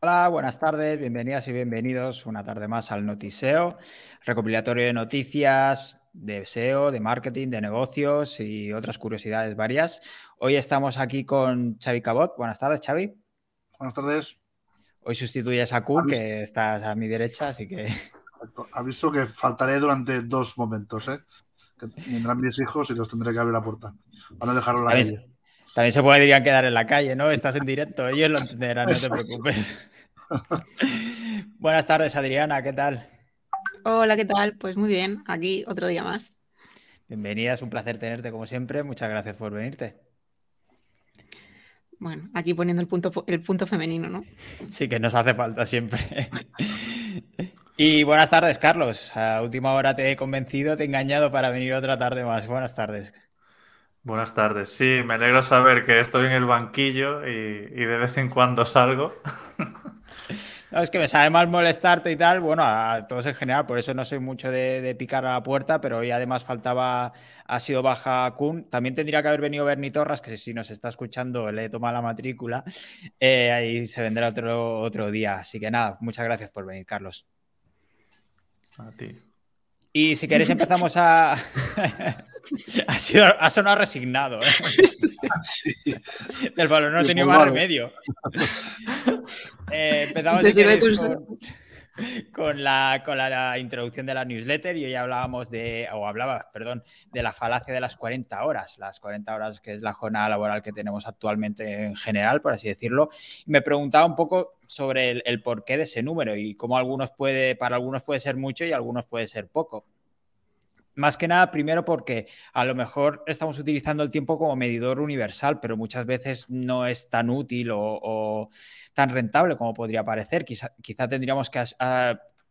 Hola, buenas tardes, bienvenidas y bienvenidos una tarde más al Notiseo, recopilatorio de noticias de SEO, de marketing, de negocios y otras curiosidades varias. Hoy estamos aquí con Xavi Cabot. Buenas tardes, Xavi. Buenas tardes. Hoy sustituyes a Kun, que estás a mi derecha, así que... Aviso que faltaré durante dos momentos, ¿eh? Que vendrán mis hijos y los tendré que abrir la puerta. Para no dejarlo la calle. También se podrían quedar en la calle, ¿no? Estás en directo, ellos lo entenderán, no te preocupes. Buenas tardes, Adriana, ¿qué tal? Hola, ¿qué tal? Pues muy bien, aquí otro día más. Bienvenida, es un placer tenerte como siempre. Muchas gracias por venirte. Bueno, aquí poniendo el punto, el punto femenino, ¿no? Sí, que nos hace falta siempre. y buenas tardes, Carlos. A última hora te he convencido, te he engañado para venir otra tarde más. Buenas tardes. Buenas tardes. Sí, me alegro saber que estoy en el banquillo y, y de vez en cuando salgo. No, es que me sabe mal molestarte y tal, bueno, a todos en general, por eso no soy mucho de, picar a la puerta, pero hoy además faltaba, ha sido baja Kun. También tendría que haber venido Bernie Torras, que si nos está escuchando le he tomado la matrícula, eh, ahí se vendrá otro, otro día. Así que nada, muchas gracias por venir, Carlos. A ti. Y si queréis empezamos a... ha, sido, ha sonado resignado. ¿eh? Sí. Del balón no tenía más remedio. Eh, empezamos con, la, con la, introducción de la newsletter y hoy hablábamos de, o hablaba, perdón, de la falacia de las 40 horas, las 40 horas que es la jornada laboral que tenemos actualmente en general, por así decirlo. me preguntaba un poco sobre el, el porqué de ese número y cómo algunos puede, para algunos puede ser mucho y algunos puede ser poco. Más que nada, primero porque a lo mejor estamos utilizando el tiempo como medidor universal, pero muchas veces no es tan útil o, tan rentable como podría parecer. Quizá, tendríamos que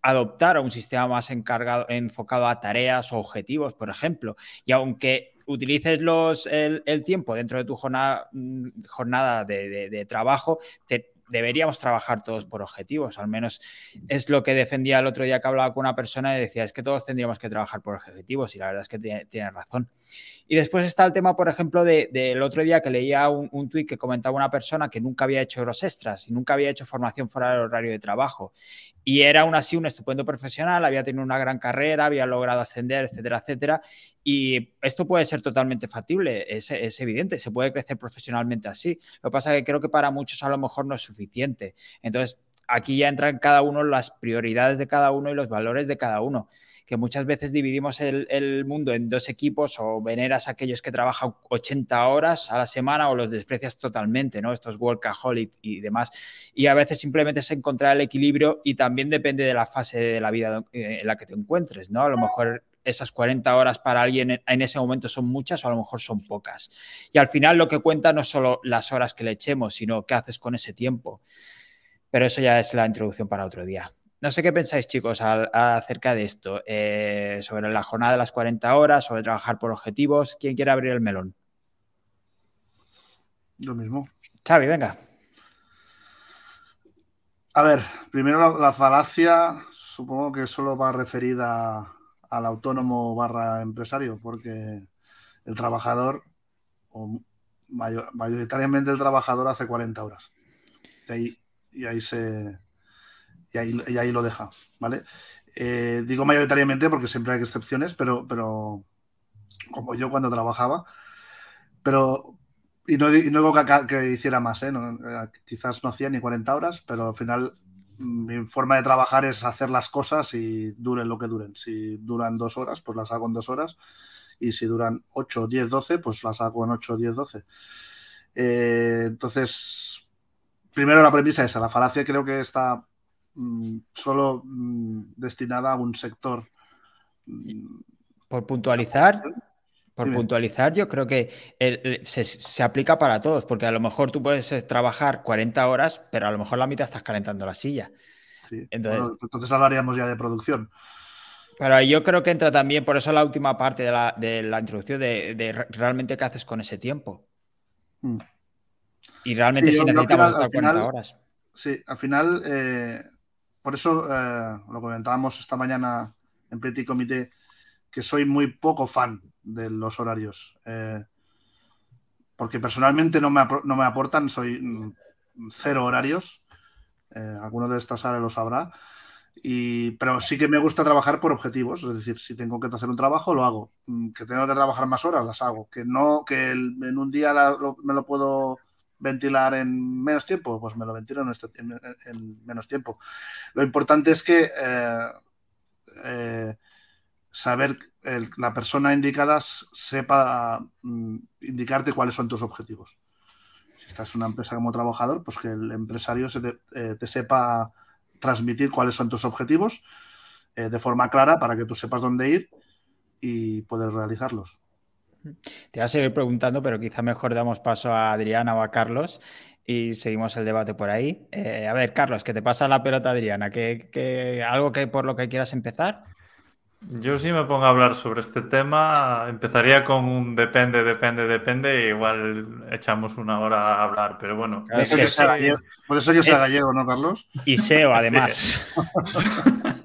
adoptar un sistema más encargado, enfocado a tareas o objetivos, por ejemplo. Y aunque utilices los, el, tiempo dentro de tu jornada, mm, jornada de, de trabajo, te, deberíamos trabajar todos por objetivos, al menos es lo que defendía el otro día que hablaba con una persona y decía, es que todos tendríamos que trabajar por objetivos y la verdad es que tiene, razón. Y después está el tema, por ejemplo, del otro día que leía un, un tuit que comentaba una persona que nunca había hecho horas extras y nunca había hecho formación fuera del horario de trabajo. Y era aún así un estupendo profesional, había tenido una gran carrera, había logrado ascender, etcétera, etcétera. Y esto puede ser totalmente factible, es, es evidente, se puede crecer profesionalmente así. Lo que pasa es que creo que para muchos a lo mejor no es suficiente. Entonces, aquí ya entran cada uno las prioridades de cada uno y los valores de cada uno que muchas veces dividimos el, mundo en dos equipos o veneras a aquellos que trabajan 80 horas a la semana o los desprecias totalmente, ¿no? Estos workaholic y demás. Y a veces simplemente es encontrar el equilibrio y también depende de la fase de la vida en la que te encuentres, ¿no? A lo mejor esas 40 horas para alguien en ese momento son muchas o a lo mejor son pocas. Y al final lo que cuenta no es solo las horas que le echemos, sino qué haces con ese tiempo. Pero eso ya es la introducción para otro día. No sé qué pensáis, chicos, acerca de esto, eh, sobre la jornada de las 40 horas, sobre trabajar por objetivos. ¿Quién quiere abrir el melón? Lo mismo. Xavi, venga. A ver, primero la, falacia supongo que solo va referida al autónomo barra empresario, porque el trabajador, o mayoritariamente el trabajador hace 40 horas. Y ahí se, y ahí, lo deja, ¿vale? Eh, digo mayoritariamente porque siempre hay excepciones, pero, pero como yo cuando trabajaba, pero y no, digo que, hiciera más, ¿eh? ¿eh? quizás no hacía ni 40 horas, pero al final mi forma de trabajar es hacer las cosas y duren lo que duren. Si duran dos horas, pues las hago en dos horas. Y si duran 8, 10, 12, pues las hago en 8, 10, 12. entonces, primero la premisa esa. La falacia creo que está Mm, solo mm, destinada a un sector. Mm, por puntualizar, por puntualizar, yo creo que se, aplica para todos, porque a lo mejor tú puedes trabajar 40 horas, pero a lo mejor la mitad estás calentando la silla. Entonces, hablaríamos ya de producción. Pero yo creo que entra también, por eso la última parte de la, introducción, de, realmente qué haces con ese tiempo. Y realmente si necesitamos estar 40 horas. Sí, al final eh, por eso eh, lo comentábamos esta mañana en Petit Comité, que soy muy poco fan de los horarios. Eh, porque personalmente no me, no me aportan, soy mm, cero horarios, alguno de estas áreas lo sabrá, y, pero sí que me gusta trabajar por objetivos, es decir, si tengo que hacer un trabajo, lo hago, mm, que tengo que trabajar más horas, las hago, que no, que en un día me lo puedo ventilar en menos tiempo, pues me lo ventilo en, menos tiempo. Lo importante es que eh, eh, saber la persona indicada sepa mm, indicarte cuáles son tus objetivos. Si estás en una empresa como trabajador, pues que el empresario te, eh, te, sepa transmitir cuáles son tus objetivos de forma clara para que tú sepas dónde ir y poder realizarlos. Te voy a seguir preguntando, pero quizá mejor damos paso a Adriana o a Carlos y seguimos el debate por ahí. Eh, a ver, Carlos, que te pasa la pelota, Adriana. ¿Qué, algo que por lo que quieras empezar? Yo sí me pongo a hablar sobre este tema. Empezaría con un depende, depende, depende, y igual echamos una hora a hablar, pero bueno. Puede ser que sea gallego, ¿no, Carlos? Y SEO, además. Sí,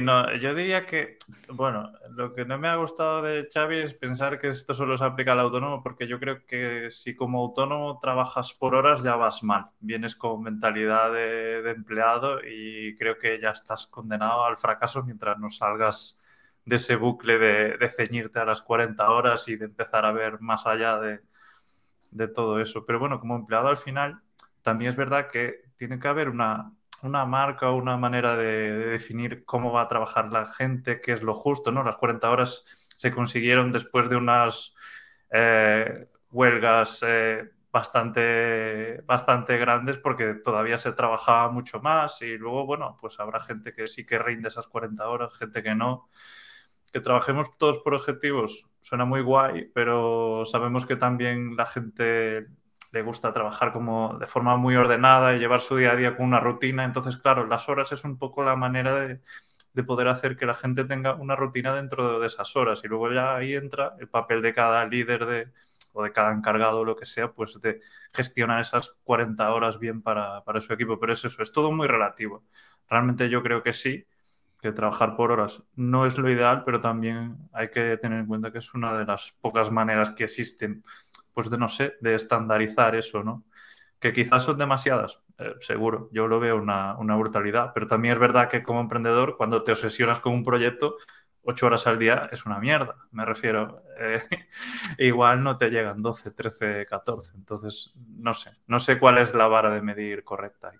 no, yo diría que, bueno, lo que no me ha gustado de Xavi es pensar que esto solo se aplica al autónomo, porque yo creo que si como autónomo trabajas por horas ya vas mal, vienes con mentalidad de, empleado y creo que ya estás condenado al fracaso mientras no salgas de ese bucle de, ceñirte a las 40 horas y de empezar a ver más allá de todo eso. Pero bueno, como empleado al final, también es verdad que tiene que haber una una marca o una manera de, definir cómo va a trabajar la gente, qué es lo justo, ¿no? Las 40 horas se consiguieron después de unas eh, huelgas eh, bastante, bastante grandes porque todavía se trabajaba mucho más y luego, bueno, pues habrá gente que sí que rinde esas 40 horas, gente que no. Que trabajemos todos por objetivos suena muy guay, pero sabemos que también la gente le gusta trabajar como de forma muy ordenada y llevar su día a día con una rutina. Entonces, claro, las horas es un poco la manera de, poder hacer que la gente tenga una rutina dentro de esas horas. Y luego ya ahí entra el papel de cada líder de, o de cada encargado o lo que sea, pues de gestionar esas 40 horas bien para, para su equipo. Pero es eso, es todo muy relativo. Realmente yo creo que sí, que trabajar por horas no es lo ideal, pero también hay que tener en cuenta que es una de las pocas maneras que existen pues de no sé, de estandarizar eso, ¿no? Que quizás son demasiadas, eh, seguro, yo lo veo una, brutalidad, pero también es verdad que como emprendedor, cuando te obsesionas con un proyecto, ocho horas al día es una mierda, me refiero. Eh, igual no te llegan 12, 13, 14. Entonces, no sé, no sé cuál es la vara de medir correcta.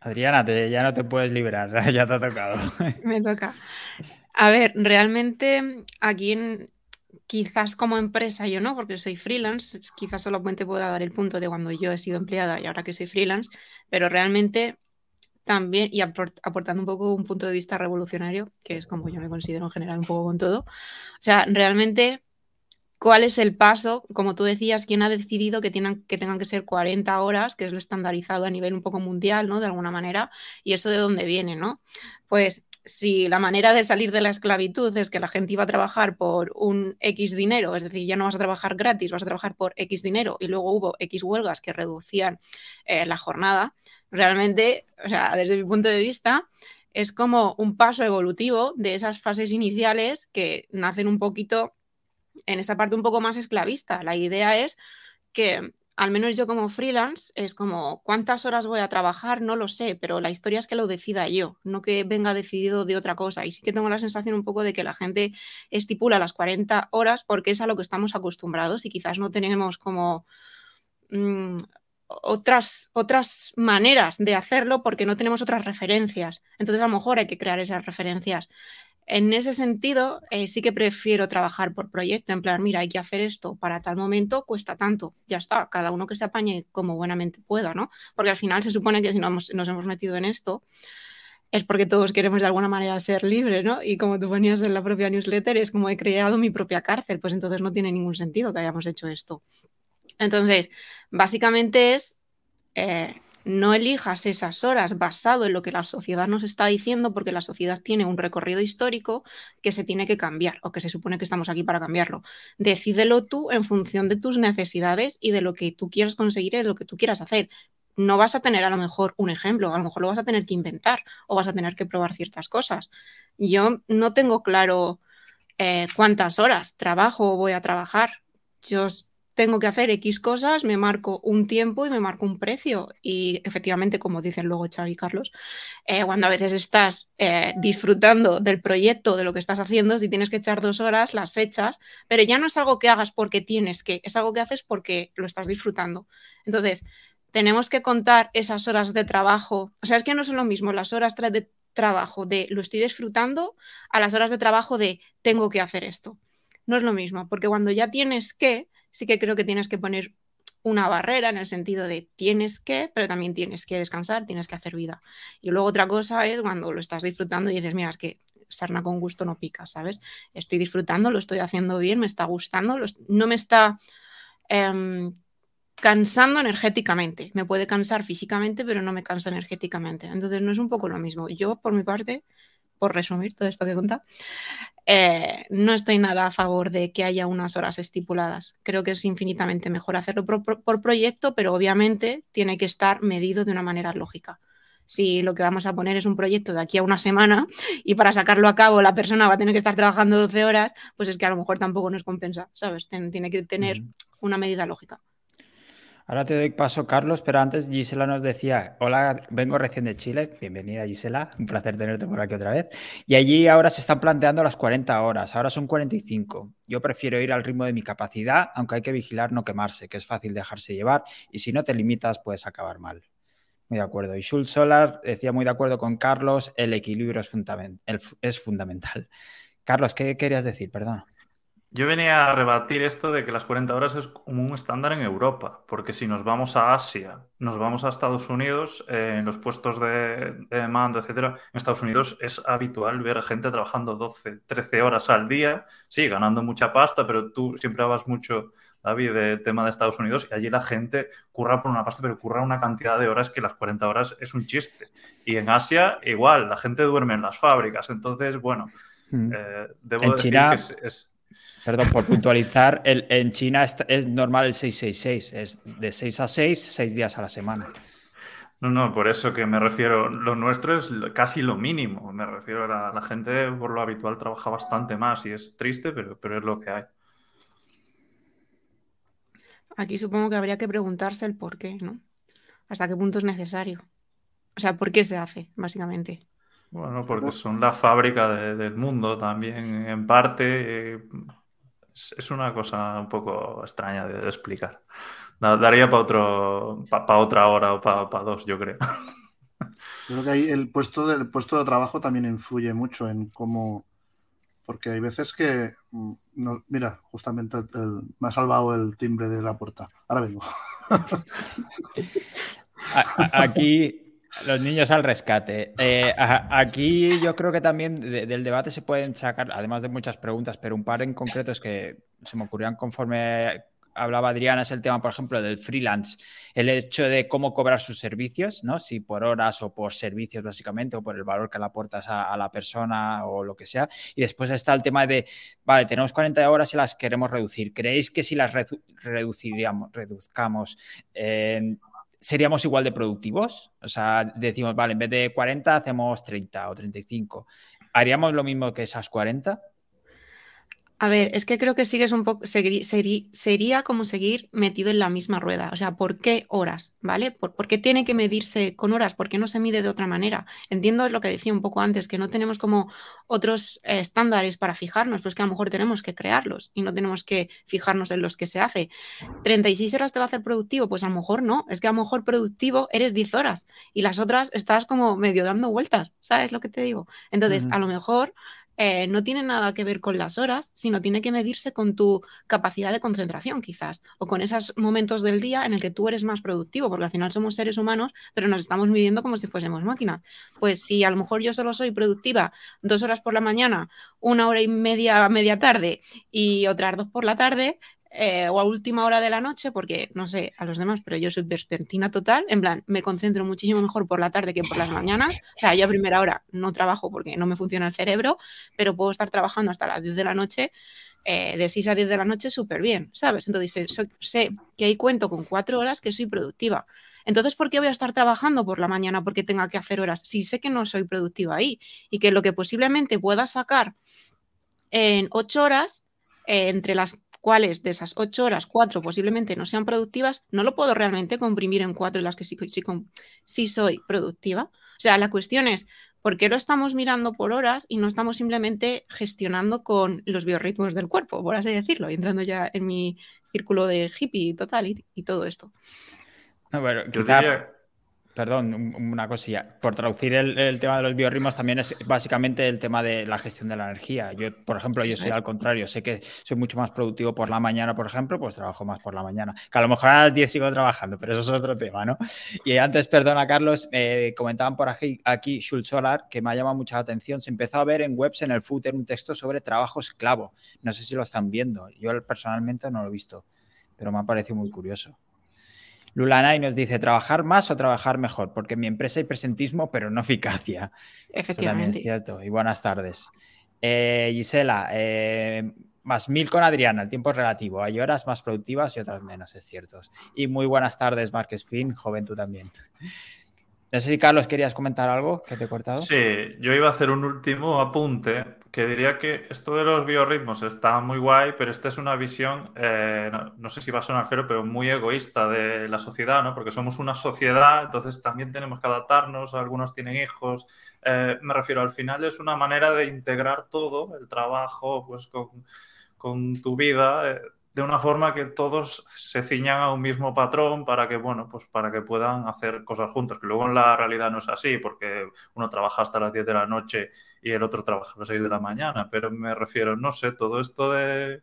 Adriana, ya no te puedes librar, ya te ha tocado. Me toca. A ver, realmente aquí en, quizás como empresa yo no, porque soy freelance, quizás solamente pueda dar el punto de cuando yo he sido empleada y ahora que soy freelance, pero realmente también, y aportando un poco un punto de vista revolucionario, que es como yo me considero en general un poco con todo, o sea, realmente, ¿cuál es el paso? Como tú decías, ¿quién ha decidido que, que tengan que ser 40 horas, que es lo estandarizado a nivel un poco mundial, ¿no? De alguna manera, y eso de dónde viene, ¿no? Pues si la manera de salir de la esclavitud es que la gente iba a trabajar por un X dinero, es decir, ya no vas a trabajar gratis, vas a trabajar por X dinero, y luego hubo X huelgas que reducían eh, la jornada, realmente, o sea, desde mi punto de vista, es como un paso evolutivo de esas fases iniciales que nacen un poquito en esa parte un poco más esclavista. La idea es que al menos yo como freelance, es como cuántas horas voy a trabajar, no lo sé, pero la historia es que lo decida yo, no que venga decidido de otra cosa. Y sí que tengo la sensación un poco de que la gente estipula las 40 horas porque es a lo que estamos acostumbrados y quizás no tenemos como mm, otras, otras maneras de hacerlo porque no tenemos otras referencias. Entonces a lo mejor hay que crear esas referencias. En ese sentido, eh, sí que prefiero trabajar por proyecto, en plan, mira, hay que hacer esto para tal momento, cuesta tanto, ya está, cada uno que se apañe como buenamente pueda, ¿no? Porque al final se supone que si nos, nos hemos metido en esto, es porque todos queremos de alguna manera ser libres, ¿no? Y como tú ponías en la propia newsletter, es como he creado mi propia cárcel, pues entonces no tiene ningún sentido que hayamos hecho esto. Entonces, básicamente es eh, no elijas esas horas basado en lo que la sociedad nos está diciendo, porque la sociedad tiene un recorrido histórico que se tiene que cambiar o que se supone que estamos aquí para cambiarlo. Decídelo tú en función de tus necesidades y de lo que tú quieras conseguir y de lo que tú quieras hacer. No vas a tener a lo mejor un ejemplo, a lo mejor lo vas a tener que inventar o vas a tener que probar ciertas cosas. Yo no tengo claro eh, cuántas horas trabajo o voy a trabajar yo tengo que hacer X cosas, me marco un tiempo y me marco un precio. Y efectivamente, como dicen luego Xavi y Carlos, eh, cuando a veces estás eh, disfrutando del proyecto, de lo que estás haciendo, si tienes que echar dos horas, las echas, pero ya no es algo que hagas porque tienes que, es algo que haces porque lo estás disfrutando. Entonces, tenemos que contar esas horas de trabajo. O sea, es que no son lo mismo las horas de trabajo de lo estoy disfrutando a las horas de trabajo de tengo que hacer esto. No es lo mismo, porque cuando ya tienes que, sí que creo que tienes que poner una barrera en el sentido de tienes que, pero también tienes que descansar, tienes que hacer vida. Y luego otra cosa es cuando lo estás disfrutando y dices, mira, es que sarna con gusto no pica, ¿sabes? Estoy disfrutando, lo estoy haciendo bien, me está gustando, no me está em, cansando energéticamente. Me puede cansar físicamente, pero no me cansa energéticamente. Entonces no es un poco lo mismo. Yo, por mi parte, por resumir todo esto que cuenta, eh, no estoy nada a favor de que haya unas horas estipuladas. Creo que es infinitamente mejor hacerlo por, proyecto, pero obviamente tiene que estar medido de una manera lógica. Si lo que vamos a poner es un proyecto de aquí a una semana y para sacarlo a cabo la persona va a tener que estar trabajando 12 horas, pues es que a lo mejor tampoco nos compensa, ¿sabes? Tiene que tener una medida lógica. Ahora te doy paso, Carlos, pero antes Gisela nos decía, hola, vengo recién de Chile, bienvenida Gisela, un placer tenerte por aquí otra vez. Y allí ahora se están planteando las 40 horas, ahora son 45. Yo prefiero ir al ritmo de mi capacidad, aunque hay que vigilar no quemarse, que es fácil dejarse llevar y si no te limitas puedes acabar mal. Muy de acuerdo. Y Schultz Solar decía muy de acuerdo con Carlos, el equilibrio es, es fundamental. Carlos, ¿qué querías decir? Perdón. Yo venía a rebatir esto de que las 40 horas es como un estándar en Europa, porque si nos vamos a Asia, nos vamos a Estados Unidos, eh, en los puestos de, mando, etcétera, en Estados Unidos es habitual ver gente trabajando 12, 13 horas al día, sí, ganando mucha pasta, pero tú siempre hablas mucho, David, del tema de Estados Unidos, y allí la gente curra por una pasta, pero curra una cantidad de horas que las 40 horas es un chiste. Y en Asia, igual, la gente duerme en las fábricas, entonces, bueno, mm. eh, debo decir que es Perdón, por puntualizar, en China es, normal el 666, es de 6 a 6, 6 días a la semana. No, no, por eso que me refiero, lo nuestro es casi lo mínimo, me refiero a la, gente por lo habitual trabaja bastante más y es triste, pero, pero es lo que hay. Aquí supongo que habría que preguntarse el por qué, ¿no? ¿Hasta qué punto es necesario? O sea, ¿por qué se hace, básicamente? Bueno, porque son la fábrica del mundo también, en parte. Eh, es, una cosa un poco extraña de, explicar. Daría para otro, para otra hora o para dos, yo creo. Creo que ahí el puesto de, puesto de trabajo también influye mucho en cómo. Porque hay veces que. Mm, no, mira, justamente me ha salvado el timbre de la puerta. Ahora vengo. Aquí los niños al rescate. Eh, aquí yo creo que también del debate se pueden sacar, además de muchas preguntas, pero un par en concreto es que se me ocurrían conforme hablaba Adriana, es el tema, por ejemplo, del freelance, el hecho de cómo cobrar sus servicios, ¿no? Si por horas o por servicios, básicamente, o por el valor que le aportas a, la persona o lo que sea. Y después está el tema de, vale, tenemos 40 horas y las queremos reducir. ¿Creéis que si las reduciríamos, reduzcamos, eh, seríamos igual de productivos. O sea, decimos, vale, en vez de 40 hacemos 30 o 35. ¿Haríamos lo mismo que esas 40? A ver, es que creo que sigues un poco, sería como seguir metido en la misma rueda. O sea, ¿por qué horas? ¿Vale? ¿Por, qué tiene que medirse con horas? ¿Por qué no se mide de otra manera? Entiendo lo que decía un poco antes, que no tenemos como otros eh, estándares para fijarnos, pues que a lo mejor tenemos que crearlos y no tenemos que fijarnos en los que se hace. ¿36 horas te va a hacer productivo? Pues a lo mejor no. Es que a lo mejor productivo eres 10 horas y las otras estás como medio dando vueltas. ¿Sabes lo que te digo? Entonces, a lo mejor eh, no tiene nada que ver con las horas, sino tiene que medirse con tu capacidad de concentración, quizás, o con esos momentos del día en el que tú eres más productivo, porque al final somos seres humanos, pero nos estamos midiendo como si fuésemos máquinas. Pues si a lo mejor yo solo soy productiva dos horas por la mañana, una hora y media media tarde y otras dos por la tarde, eh, o a última hora de la noche, porque no sé a los demás, pero yo soy vespertina total, en plan, me concentro muchísimo mejor por la tarde que por las mañanas, o sea, yo a primera hora no trabajo porque no me funciona el cerebro, pero puedo estar trabajando hasta las 10 de la noche, eh, de 6 a 10 de la noche súper bien, ¿sabes? Entonces sé que ahí cuento con cuatro horas que soy productiva. Entonces, ¿por qué voy a estar trabajando por la mañana porque tenga que hacer horas? Si sé que no soy productiva ahí y que lo que posiblemente pueda sacar en ocho horas, eh, entre las cuáles de esas ocho horas, cuatro posiblemente no sean productivas, no lo puedo realmente comprimir en cuatro en las que sí, sí soy productiva. O sea, la cuestión es, ¿por qué lo estamos mirando por horas y no estamos simplemente gestionando con los biorritmos del cuerpo, por así decirlo, entrando ya en mi círculo de hippie total y, todo esto? bueno, Perdón, una cosilla. Por traducir el, tema de los biorritmos también es básicamente el tema de la gestión de la energía. Yo, por ejemplo, yo soy al contrario. Sé que soy mucho más productivo por la mañana, por ejemplo, pues trabajo más por la mañana. Que a lo mejor a las 10 sigo trabajando, pero eso es otro tema, ¿no? Y antes, perdona, Carlos, eh, comentaban por aquí, aquí Schultz Solar, que me ha llamado mucha atención. Se empezó a ver en webs en el footer un texto sobre trabajo esclavo. No sé si lo están viendo. Yo personalmente no lo he visto, pero me ha parecido muy curioso. Lulanay nos dice, ¿trabajar más o trabajar mejor? Porque en mi empresa hay presentismo, pero no eficacia. Efectivamente. es cierto. Y buenas tardes. Eh, Gisela, eh, más mil con Adriana, el tiempo es relativo. Hay horas más productivas y otras menos, es cierto. Y muy buenas tardes, Mark Spin, joven tú también. No sé si Carlos querías comentar algo que te he cortado. Sí, yo iba a hacer un último apunte que diría que esto de los biorritmos está muy guay, pero esta es una visión, eh, no, sé si va a sonar feo, pero muy egoísta de la sociedad, ¿no? Porque somos una sociedad, entonces también tenemos que adaptarnos, algunos tienen hijos. Eh, me refiero, al final es una manera de integrar todo, el trabajo, pues con, tu vida. Eh, de una forma que todos se ciñan a un mismo patrón para que, bueno, pues para que puedan hacer cosas juntos, que luego en la realidad no es así, porque uno trabaja hasta las 10 de la noche y el otro trabaja a las 6 de la mañana, pero me refiero, no sé, todo esto de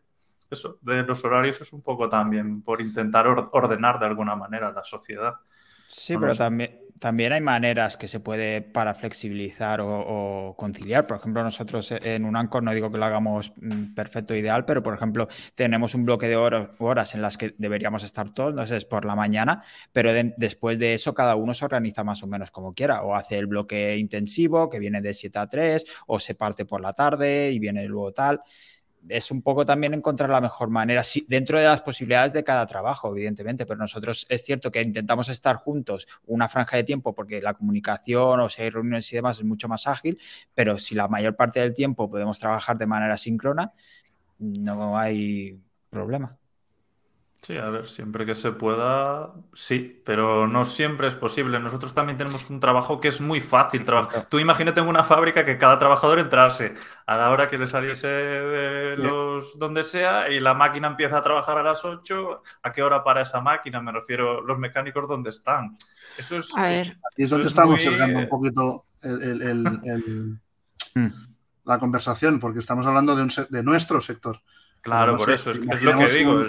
eso, de los horarios es un poco también por intentar ordenar de alguna manera la sociedad. Sí, pero también, también hay maneras que se puede para flexibilizar o, conciliar. Por ejemplo, nosotros en un Anchor, no digo que lo hagamos mm, perfecto ideal, pero por ejemplo, tenemos un bloque de horas en las que deberíamos estar todos, no sé, es por la mañana, pero después de eso cada uno se organiza más o menos como quiera, o hace el bloque intensivo que viene de 7 a 3, o se parte por la tarde y viene luego tal es un poco también encontrar la mejor manera, dentro de las posibilidades de cada trabajo, evidentemente, pero nosotros es cierto que intentamos estar juntos una franja de tiempo porque la comunicación o si hay reuniones y demás es mucho más ágil, pero si la mayor parte del tiempo podemos trabajar de manera síncrona, no hay problema. Sí, a ver, siempre que se pueda, sí, pero no siempre es posible. Nosotros también tenemos un trabajo que es muy fácil trabajar. Tú imagínate en una fábrica que cada trabajador entrase a la hora que le saliese de los donde sea y la máquina empieza a trabajar a las 8, ¿a qué hora para esa máquina? Me refiero, los mecánicos dónde están. Eso es. A ver. Aquí es donde estamos cerrando un poquito mm. la conversación, porque estamos hablando de, un, de nuestro sector. Claro, por eso, es, lo que digo.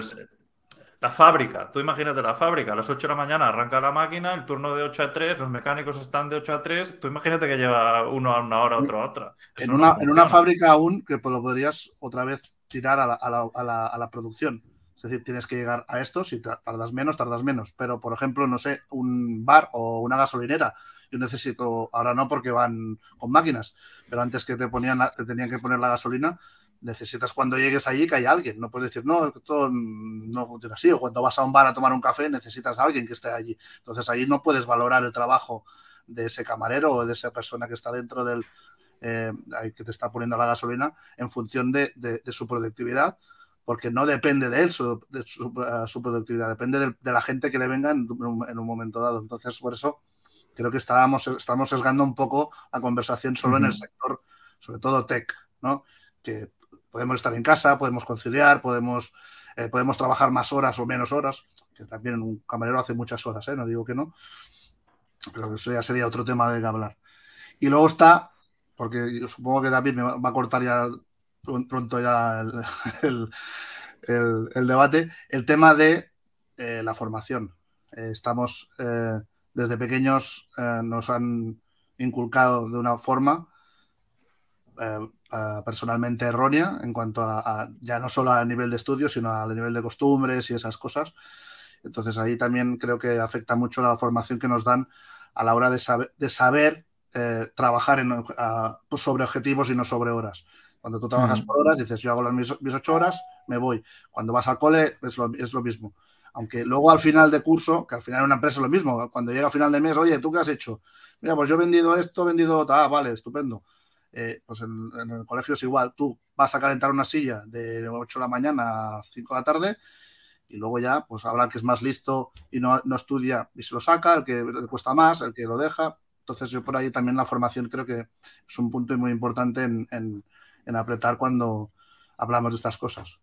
La fábrica, tú imagínate la fábrica, a las 8 de la mañana arranca la máquina, el turno de 8 a 3, los mecánicos están de 8 a 3, tú imagínate que lleva uno a una hora, otro a otra. en una, en una, fábrica aún que lo podrías otra vez tirar a la, a, la, a la, producción. Es decir, tienes que llegar a esto, si tardas menos, tardas menos. Pero, por ejemplo, no sé, un bar o una gasolinera, yo necesito, ahora no porque van con máquinas, pero antes que te ponían, te tenían que poner la gasolina, necesitas cuando llegues allí que haya alguien. No puedes decir, no, esto no funciona así. O cuando vas a un bar a tomar un café, necesitas a alguien que esté allí. Entonces allí no puedes valorar el trabajo de ese camarero o de esa persona que está dentro del eh, que te está poniendo la gasolina en función de, su productividad, porque no depende de él, su, de su, eh, productividad, depende de, la gente que le venga en, un momento dado. Entonces, por eso creo que estábamos, estamos sesgando un poco la conversación solo en el sector, sobre todo tech, ¿no? Que podemos estar en casa, podemos conciliar, podemos, eh, podemos trabajar más horas o menos horas, que también un camarero hace muchas horas, ¿eh? no digo que no, pero eso ya sería otro tema de hablar. Y luego está, porque yo supongo que David me va a cortar ya pronto ya el, debate, el tema de eh, la formación. estamos, desde pequeños nos han inculcado de una forma personalmente errónea en cuanto a, ya no solo a nivel de estudios, sino a nivel de costumbres y esas cosas. Entonces ahí también creo que afecta mucho la formación que nos dan a la hora de saber, de saber eh, trabajar en, pues sobre objetivos y no sobre horas. Cuando tú trabajas por horas, dices, yo hago las mis, ocho horas, me voy. Cuando vas al cole, es lo, es lo mismo. Aunque luego al final de curso, que al final en una empresa es lo mismo, cuando llega a final de mes, oye, ¿tú qué has hecho? Mira, pues yo he vendido esto, he vendido, ah, vale, estupendo eh, pues en, el colegio es igual, tú vas a calentar una silla de 8 de la mañana a 5 de la tarde y luego ya pues habrá que es más listo y no, estudia y se lo saca, el que le cuesta más, el que lo deja. Entonces yo por ahí también la formación creo que es un punto muy importante en apretar cuando hablamos de estas cosas.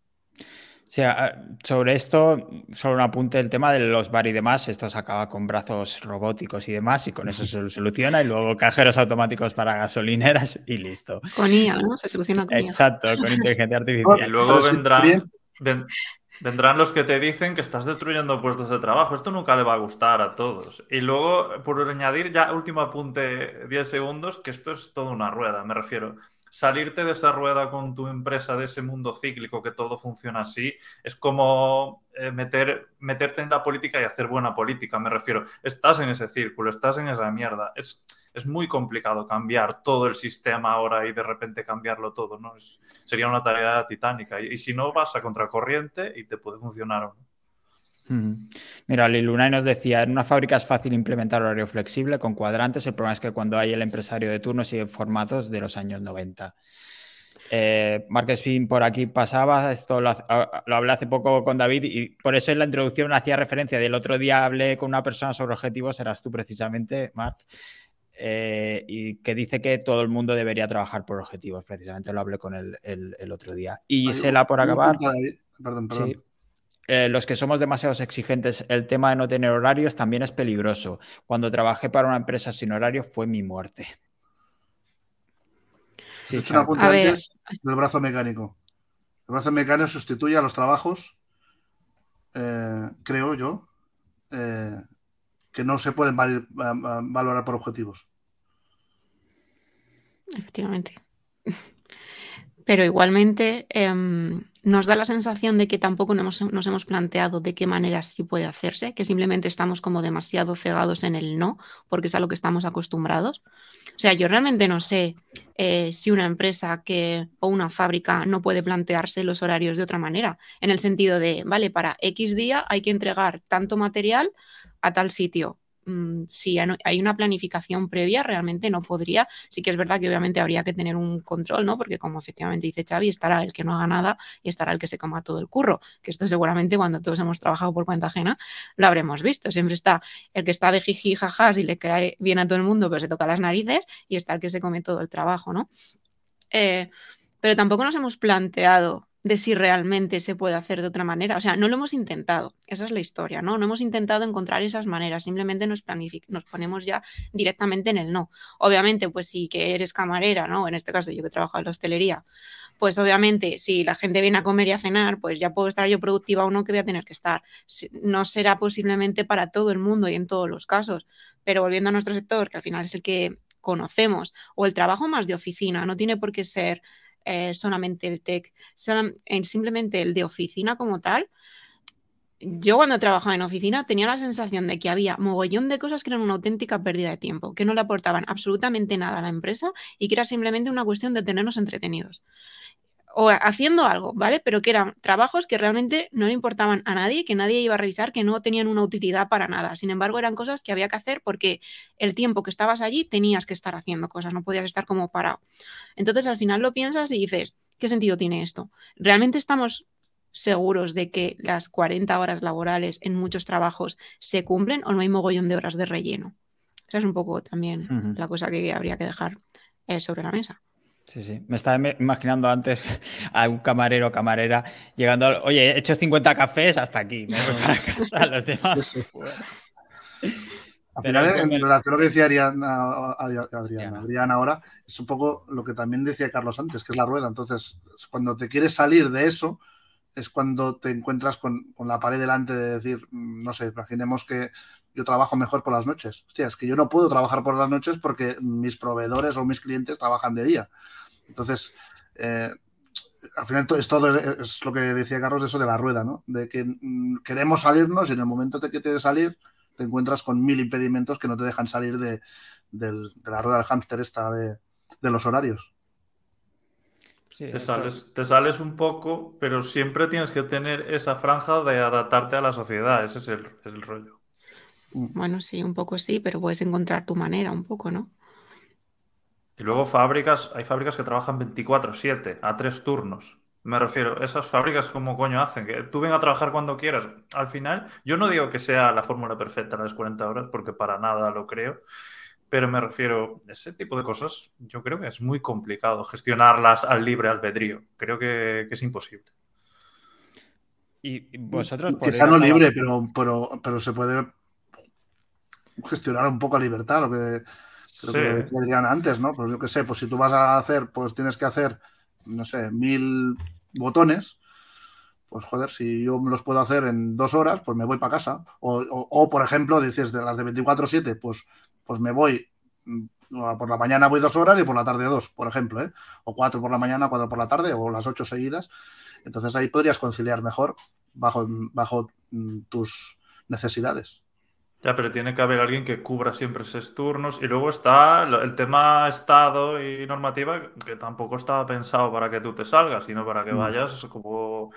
O sea, sobre esto, solo un apunte del tema de los bar y demás. Esto se acaba con brazos robóticos y demás, y con eso se soluciona. Y luego cajeros automáticos para gasolineras y listo. Con IA, ¿no? Se soluciona con IA. Exacto, con inteligencia artificial. Y luego vendrán, vendrán los que te dicen que estás destruyendo puestos de trabajo. Esto nunca le va a gustar a todos. Y luego, por añadir ya último apunte, 10 segundos, que esto es toda una rueda, me refiero salirte de esa rueda con tu empresa, de ese mundo cíclico que todo funciona así, es como eh, meter, meterte en la política y hacer buena política, me refiero. Estás en ese círculo, estás en esa mierda. Es, es muy complicado cambiar todo el sistema ahora y de repente cambiarlo todo, ¿no? sería una tarea titánica. Y, si no, vas a contracorriente y te puede funcionar o no. Mira, Lilunay nos decía, en una fábrica es fácil implementar horario flexible con cuadrantes, el problema es que cuando hay el empresario de turno sigue formatos de los años 90. Eh, Mark por aquí pasaba, esto lo, hablé hace poco con David y por eso en la introducción hacía referencia del otro día hablé con una persona sobre objetivos, eras tú precisamente, Mark, eh, y que dice que todo el mundo debería trabajar por objetivos, precisamente lo hablé con él el, otro día. Y Sela por acabar. Perdón, perdón. Eh, los que somos demasiado exigentes, el tema de no tener horarios también es peligroso. Cuando trabajé para una empresa sin horario fue mi muerte. Sí, hecho una punta antes del brazo mecánico. El brazo mecánico sustituye a los trabajos, eh, creo yo, eh, que no se pueden valorar por objetivos. Efectivamente. Pero igualmente, em, nos da la sensación de que tampoco nos nos hemos, planteado de qué manera sí puede hacerse, que simplemente estamos como demasiado cegados en el no, porque es a lo que estamos acostumbrados. O sea, yo realmente no sé eh, si una empresa que, o una fábrica no puede plantearse los horarios de otra manera, en el sentido de, vale, para X día hay que entregar tanto material a tal sitio. Mm, si hay una planificación previa, realmente no podría. Sí que es verdad que obviamente habría que tener un control, ¿no? Porque como efectivamente dice Xavi, estará el que no haga nada y estará el que se coma todo el curro, que esto seguramente cuando todos hemos trabajado por cuenta ajena lo habremos visto. Siempre está el que está de jiji jajas y le cae bien a todo el mundo, pero se toca las narices y está el que se come todo el trabajo, ¿no? Eh, pero tampoco nos hemos planteado de si realmente se puede hacer de otra manera. O sea, no lo hemos intentado, esa es la historia, ¿no? No hemos intentado encontrar esas maneras, simplemente nos, ponemos ya directamente en el no. Obviamente, pues si que eres camarera, ¿no? En este caso yo que trabajo en la hostelería, pues obviamente si la gente viene a comer y a cenar, pues ya puedo estar yo productiva o no que voy a tener que estar. No será posiblemente para todo el mundo y en todos los casos, pero volviendo a nuestro sector, que al final es el que conocemos, o el trabajo más de oficina, no tiene por qué ser eh, solamente el tech, simplemente el de oficina como tal. Yo cuando trabajaba en oficina tenía la sensación de que había mogollón de cosas que eran una auténtica pérdida de tiempo, que no le aportaban absolutamente nada a la empresa y que era simplemente una cuestión de tenernos entretenidos o haciendo algo, ¿vale? Pero que eran trabajos que realmente no le importaban a nadie, que nadie iba a revisar, que no tenían una utilidad para nada. Sin embargo, eran cosas que había que hacer porque el tiempo que estabas allí tenías que estar haciendo cosas, no podías estar como parado. Entonces, al final lo piensas y dices, ¿qué sentido tiene esto? ¿Realmente estamos seguros de que las 40 horas laborales en muchos trabajos se cumplen o no hay mogollón de horas de relleno? Esa es un poco también la cosa que habría que dejar eh, sobre la mesa. Sí, sí. Me estaba imaginando antes a un camarero o camarera llegando, oye, he hecho 50 cafés hasta aquí, me voy para casa, los demás. Al final, en relación a lo que decía Adriana, Adriana, ahora, es un poco lo que también decía Carlos antes, que es la rueda. Entonces, cuando te quieres salir de eso, es cuando te encuentras con, con la pared delante de decir, mm, no sé, imaginemos que yo trabajo mejor por las noches. Hostia, es que yo no puedo trabajar por las noches porque mis proveedores o mis clientes trabajan de día. Entonces, eh, al final es todo es, lo que decía Carlos, eso de la rueda, ¿no? De que mm, queremos salirnos y en el momento de que quieres salir te encuentras con mil impedimentos que no te dejan salir de, la rueda del hámster esta de, los horarios. te, sales, te sales un poco, pero siempre tienes que tener esa franja de adaptarte a la sociedad, ese es el rollo. Bueno, sí, un poco sí, pero puedes encontrar tu manera un poco, ¿no? Y luego fábricas, hay fábricas que trabajan 24/7, a tres turnos. Me refiero, esas fábricas, ¿cómo coño hacen? Que tú ven a trabajar cuando quieras. Al final, yo no digo que sea la fórmula perfecta las 40 horas, porque para nada lo creo. Pero me refiero, ese tipo de cosas, yo creo que es muy complicado gestionarlas al libre albedrío. Creo que, es imposible. Y vosotros. Quizá no libre, pero, pero, pero se puede gestionar un poco a libertad, lo que, decía antes, ¿no? Pues yo qué sé, pues si tú vas a hacer, pues tienes que hacer no sé, mil botones, pues joder, si yo los puedo hacer en dos horas, pues me voy para casa. O, por ejemplo, dices de las de 24-7, pues, pues me voy, mm, por la mañana voy dos horas y por la tarde dos, por ejemplo, ¿eh? o cuatro por la mañana, cuatro por la tarde, o las ocho seguidas. Entonces ahí podrías conciliar mejor bajo, bajo mm, tus necesidades. Ya, pero tiene que haber alguien que cubra siempre esos turnos. Y luego está el tema Estado y normativa, que tampoco estaba pensado para que tú te salgas, sino para que mm. vayas como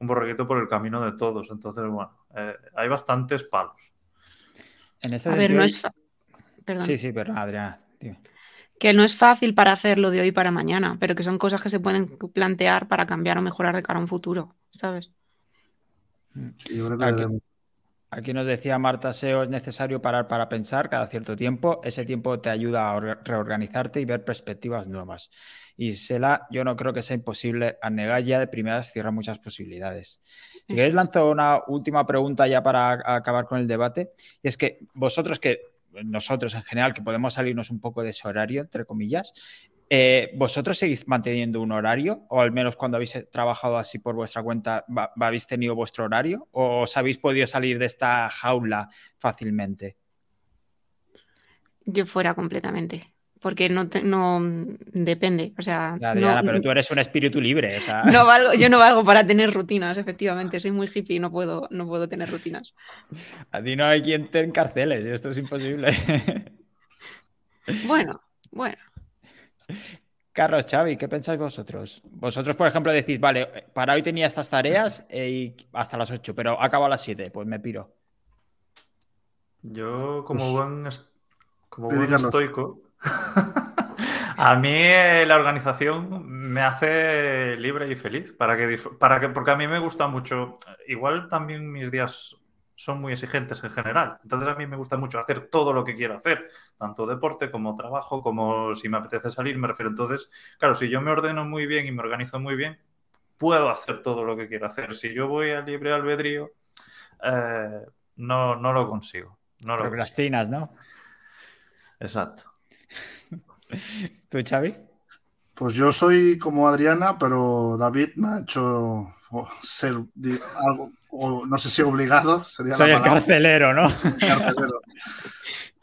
un borreguito por el camino de todos. Entonces, bueno, eh, hay bastantes palos. Este a ver, no es. Perdón. Sí, sí, pero Adriana, Que no es fácil para hacerlo de hoy para mañana, pero que son cosas que se pueden plantear para cambiar o mejorar de cara a un futuro, ¿sabes? yo creo que Aquí nos decía Marta SEO, es necesario parar para pensar cada cierto tiempo. Ese tiempo te ayuda a reorganizarte y ver perspectivas nuevas. Y Sela, yo no creo que sea imposible. A negar ya de primeras cierra muchas posibilidades. Si queréis, lanzo una última pregunta ya para acabar con el debate. Y es que vosotros que nosotros en general, que podemos salirnos un poco de ese horario, entre comillas, eh, ¿Vosotros seguís manteniendo un horario? ¿O al menos cuando habéis trabajado así por vuestra cuenta, habéis tenido vuestro horario? ¿O os habéis podido salir de esta jaula fácilmente? Yo fuera completamente. Porque no, no depende. O sea, pero tú eres un espíritu libre. No valgo, yo no valgo para tener rutinas, efectivamente. Soy muy hippie y no puedo, no puedo tener rutinas. A ti no hay quien te encarceles, esto es imposible. Bueno, bueno. Carlos, Xavi, ¿qué pensáis vosotros? Vosotros, por ejemplo, decís, vale, para hoy tenía estas tareas eh, y hasta las 8, pero acabo a las 7, pues me piro. Yo, como pues, buen, como buen estoico, a mí eh, la organización me hace libre y feliz, para que, para que, porque a mí me gusta mucho, igual también mis días son muy exigentes en general. Entonces a mí me gusta mucho hacer todo lo que quiero hacer, tanto deporte como trabajo, como si me apetece salir, me refiero. Entonces, claro, si yo me ordeno muy bien y me organizo muy bien, puedo hacer todo lo que quiero hacer. Si yo voy al libre albedrío, eh, no, no lo consigo. No lo Procrastinas, ¿no? Exacto. ¿Tú, Xavi? Pues yo soy como Adriana, pero David me ha hecho ser algo, o no sé si obligado, sería Soy el carcelero, ¿no?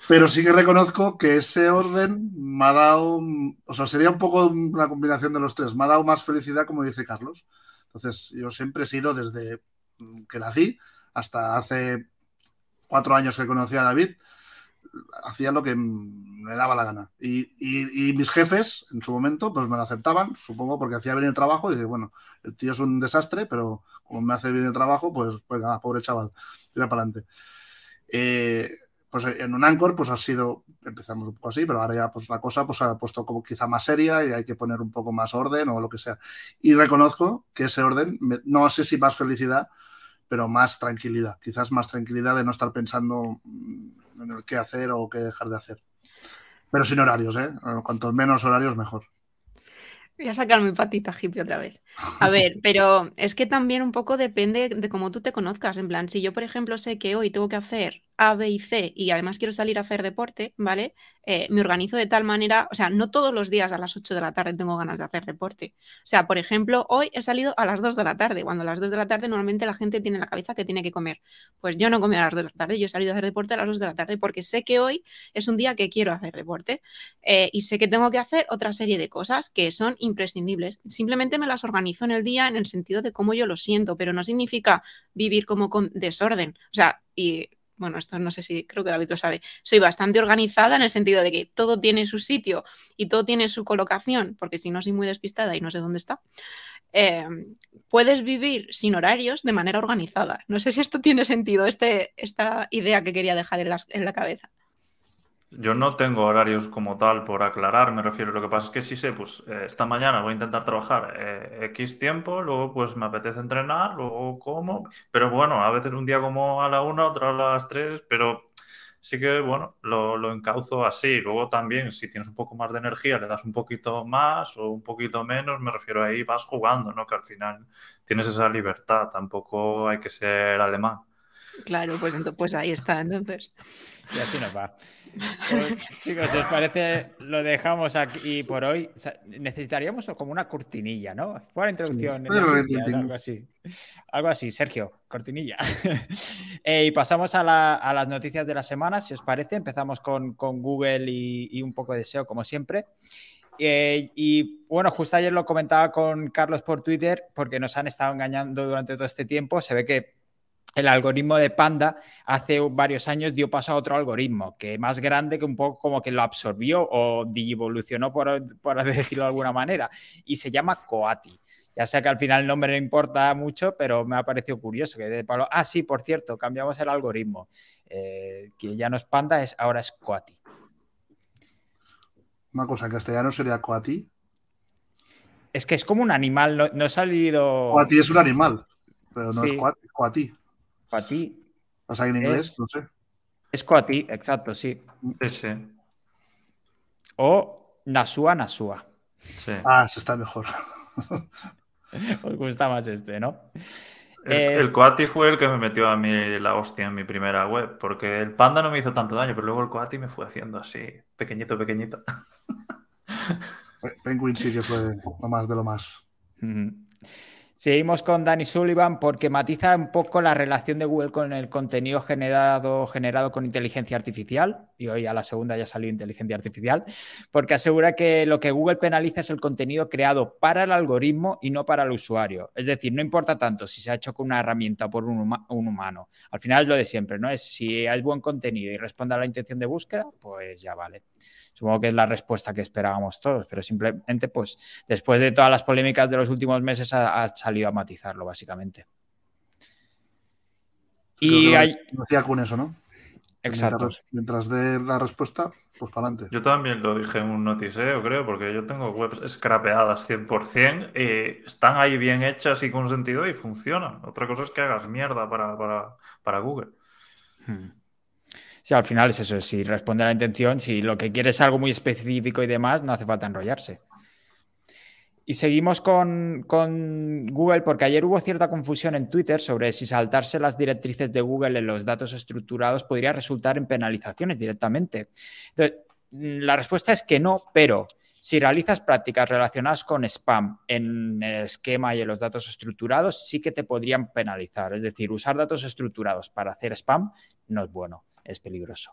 Pero sí que reconozco que ese orden me ha dado, o sea, sería un poco una combinación de los tres, me ha dado más felicidad, como dice Carlos. Entonces, yo siempre he sido desde que nací hasta hace cuatro años que conocí a David, hacía lo que me daba la gana. Y, mis jefes, en su momento, pues me lo aceptaban, supongo porque hacía bien el trabajo. Y dice, bueno, el tío es un desastre, pero como me hace bien el trabajo, pues, pues nada, pobre chaval, tira para adelante. Eh, pues en un Anchor, pues ha sido, empezamos un poco así, pero ahora ya pues la cosa pues ha puesto como quizá más seria y hay que poner un poco más orden o lo que sea. Y reconozco que ese orden, no sé si más felicidad, pero más tranquilidad, quizás más tranquilidad de no estar pensando en el qué hacer o qué dejar de hacer. Pero sin horarios, ¿eh? Cuanto menos horarios, mejor. Voy a sacar mi patita hippie otra vez. A ver, pero es que también un poco depende de cómo tú te conozcas. En plan, si yo, por ejemplo, sé que hoy tengo que hacer A, B y C y además quiero salir a hacer deporte, ¿vale? Eh, me organizo de tal manera, o sea, no todos los días a las 8 de la tarde tengo ganas de hacer deporte. O sea, por ejemplo, hoy he salido a las 2 de la tarde, cuando a las 2 de la tarde normalmente la gente tiene en la cabeza que tiene que comer. Pues yo no comí a las 2 de la tarde, yo he salido a hacer deporte a las 2 de la tarde porque sé que hoy es un día que quiero hacer deporte eh, y sé que tengo que hacer otra serie de cosas que son imprescindibles. Simplemente me las organizo en el día en el sentido de cómo yo lo siento, pero no significa vivir como con desorden. O sea, y bueno, esto no sé si creo que David lo sabe, soy bastante organizada en el sentido de que todo tiene su sitio y todo tiene su colocación, porque si no soy muy despistada y no sé dónde está. Em, puedes vivir sin horarios de manera organizada. No sé si esto tiene sentido, este, esta idea que quería dejar en la, en la cabeza. Yo no tengo horarios como tal por aclarar, me refiero. Lo que pasa es que sí sé, pues eh, esta mañana voy a intentar trabajar eh, X tiempo, luego pues me apetece entrenar, luego como. Pero bueno, a veces un día como a la una, otro a las tres, pero sí que, bueno, lo, lo encauzo así. Luego también, si tienes un poco más de energía, le das un poquito más o un poquito menos, me refiero ahí, vas jugando, ¿no? Que al final tienes esa libertad, tampoco hay que ser alemán. Claro, pues, entonces, pues ahí está, entonces. Y así nos va. Pues, chicos, si os parece, lo dejamos aquí por hoy. necesitaríamos como una cortinilla, ¿no? Fuera introducción. algo así. Algo así, Sergio, cortinilla. Eh, y pasamos a, las noticias de la semana, si os parece. Empezamos con, Google y, un poco de SEO, como siempre. Eh, y bueno, justo ayer lo comentaba con Carlos por Twitter, porque nos han estado engañando durante todo este tiempo. Se ve que el algoritmo de Panda hace varios años dio paso a otro algoritmo, que más grande, que un poco como que lo absorbió o evolucionó, por, por decirlo de alguna manera, y se llama Coati. Ya sé que al final el nombre no importa mucho, pero me ha parecido curioso que de Pablo, ah, sí, por cierto, cambiamos el algoritmo, eh, que ya no es Panda, es, ahora es Coati. Una cosa, en castellano sería Coati. Es que es como un animal, no, ha salido. Coati es un animal, pero no es Coati. Coati. O sea, en inglés, no sé. Es Coati, exacto, sí. Sí, O Nasua Nasua. Sí. Ah, eso está mejor. Os gusta más este, ¿no? El, Coati fue el que me metió a mí la hostia en mi primera web, porque el Panda no me hizo tanto daño, pero luego el Coati me fue haciendo así, pequeñito, pequeñito. Penguin sí que fue lo más de lo más. Seguimos con Danny Sullivan porque matiza un poco la relación de Google con el contenido generado, generado con inteligencia artificial, y hoy a la segunda ya salió inteligencia artificial, porque asegura que lo que Google penaliza es el contenido creado para el algoritmo y no para el usuario. Es decir, no importa tanto si se ha hecho con una herramienta o por un, humano. Al final es lo de siempre, ¿no? Es si hay buen contenido y responde a la intención de búsqueda, pues ya vale. Supongo que es la respuesta que esperábamos todos, pero simplemente, pues, después de todas las polémicas de los últimos meses, ha, salido a matizarlo, básicamente. Y hay... Decía con eso, ¿no? Exacto. Mientras, dé la respuesta, pues para adelante. Yo también lo dije en un noticeo, creo, porque yo tengo webs scrapeadas 100% y están ahí bien hechas y con sentido y funcionan. Otra cosa es que hagas mierda para, Google. Hmm. Sí, al final es eso, si responde a la intención, si lo que quiere es algo muy específico y demás, no hace falta enrollarse. Y seguimos con, Google porque ayer hubo cierta confusión en Twitter sobre si saltarse las directrices de Google en los datos estructurados podría resultar en penalizaciones directamente. Entonces, la respuesta es que no, pero si realizas prácticas relacionadas con spam en el esquema y en los datos estructurados, sí que te podrían penalizar. Es decir, usar datos estructurados para hacer spam no es bueno es peligroso.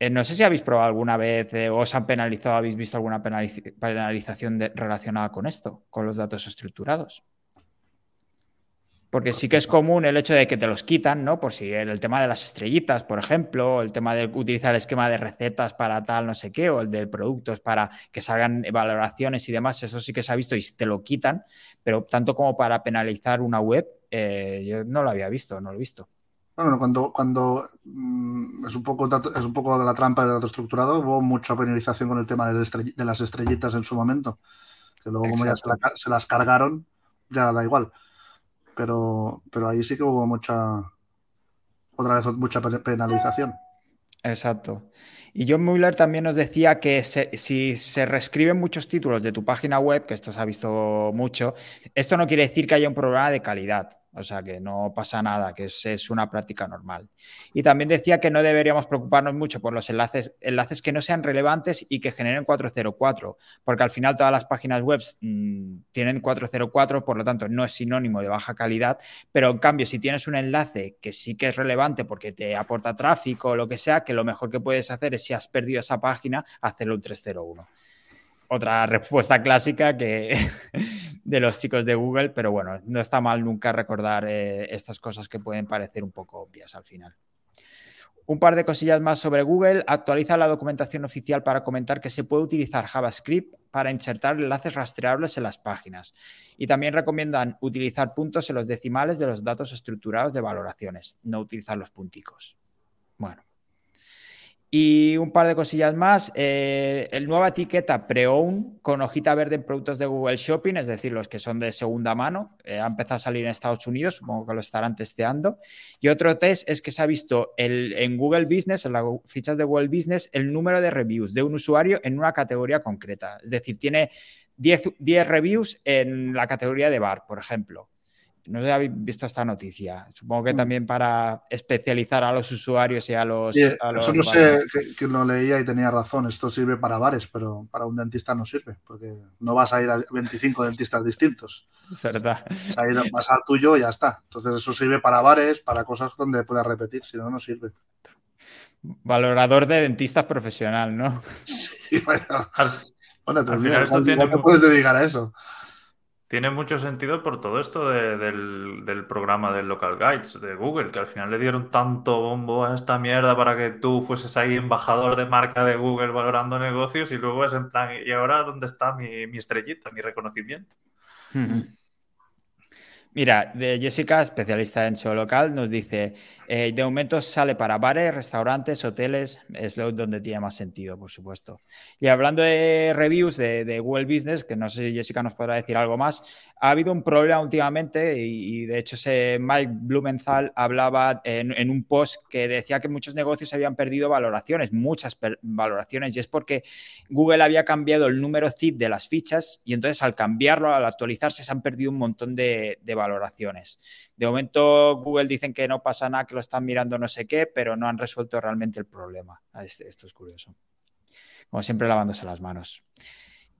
Eh, no sé si habéis probado alguna vez eh, o os han penalizado, habéis visto alguna penalización relacionada con esto, con los datos estructurados. Porque sí que es común el hecho de que te los quitan, ¿no? Por si el tema de las estrellitas, por ejemplo, el tema de utilizar el esquema de recetas para tal, no sé qué, o el de productos para que salgan valoraciones y demás, eso sí que se ha visto y te lo quitan, pero tanto como para penalizar una web, eh, yo no lo había visto, no lo he visto. Bueno, cuando, cuando mm, es, un poco, es un poco de la trampa de dato estructurado, hubo mucha penalización con el tema de, las estrellitas en su momento, que luego como ya se, las cargaron, ya da igual. Pero, pero ahí sí que hubo mucha, otra vez mucha penalización. Exacto. Y John Mueller también nos decía que si se reescriben muchos títulos de tu página web, que esto se ha visto mucho, esto no quiere decir que haya un problema de calidad. O sea que no pasa nada, que es, una práctica normal. Y también decía que no deberíamos preocuparnos mucho por los enlaces, enlaces que no sean relevantes y que generen 404, porque al final todas las páginas web mm, tienen 404, por lo tanto no es sinónimo de baja calidad, pero en cambio si tienes un enlace que sí que es relevante porque te aporta tráfico o lo que sea, que lo mejor que puedes hacer es si has perdido esa página, hacerlo un 301 otra respuesta clásica que de los chicos de Google, pero bueno, no está mal nunca recordar eh, estas cosas que pueden parecer un poco obvias al final. Un par de cosillas más sobre Google. Actualiza la documentación oficial para comentar que se puede utilizar JavaScript para insertar enlaces rastreables en las páginas. Y también recomiendan utilizar puntos en los decimales de los datos estructurados de valoraciones, no utilizar los punticos. Bueno. Y un par de cosillas más. Eh, el nueva etiqueta Pre-Own con hojita verde en productos de Google Shopping, es decir, los que son de segunda mano, eh, ha empezado a salir en Estados Unidos, supongo que lo estarán testeando. Y otro test es que se ha visto el, en Google Business, en las fichas de Google Business, el número de reviews de un usuario en una categoría concreta. Es decir, tiene 10, 10 reviews en la categoría de bar, por ejemplo. No sé si habéis visto esta noticia. Supongo que mm. también para especializar a los usuarios y a los. eso no sé que, lo leía y tenía razón. Esto sirve para bares, pero para un dentista no sirve, porque no vas a ir a 25 dentistas distintos. Es verdad. Vas, a ir, vas al tuyo y ya está. Entonces, eso sirve para bares, para cosas donde puedas repetir, si no, no sirve. Valorador de dentistas profesional, ¿no? Sí, vaya. Bueno, te puedes dedicar a eso. Tiene mucho sentido por todo esto del, programa del Local Guides de Google, que al final le dieron tanto bombo a esta mierda para que tú fueses ahí embajador de marca de Google valorando negocios y luego es en plan, ¿y ahora dónde está mi, mi estrellita, mi reconocimiento? Mira, de Jessica, especialista en SEO local, nos dice, eh, de momento sale para bares, restaurantes, hoteles, es donde tiene más sentido, por supuesto. Y hablando de reviews de, Google Business, que no sé si Jessica nos podrá decir algo más, ha habido un problema últimamente y, de hecho Mike Blumenthal hablaba en, un post que decía que muchos negocios habían perdido valoraciones, muchas valoraciones, y es porque Google había cambiado el número zip de las fichas y entonces al cambiarlo, al actualizarse, se han perdido un montón de, valoraciones. De momento, Google dicen que no pasa nada, lo están mirando no sé qué, pero no han resuelto realmente el problema. Ah, esto es curioso. Como siempre, lavándose las manos.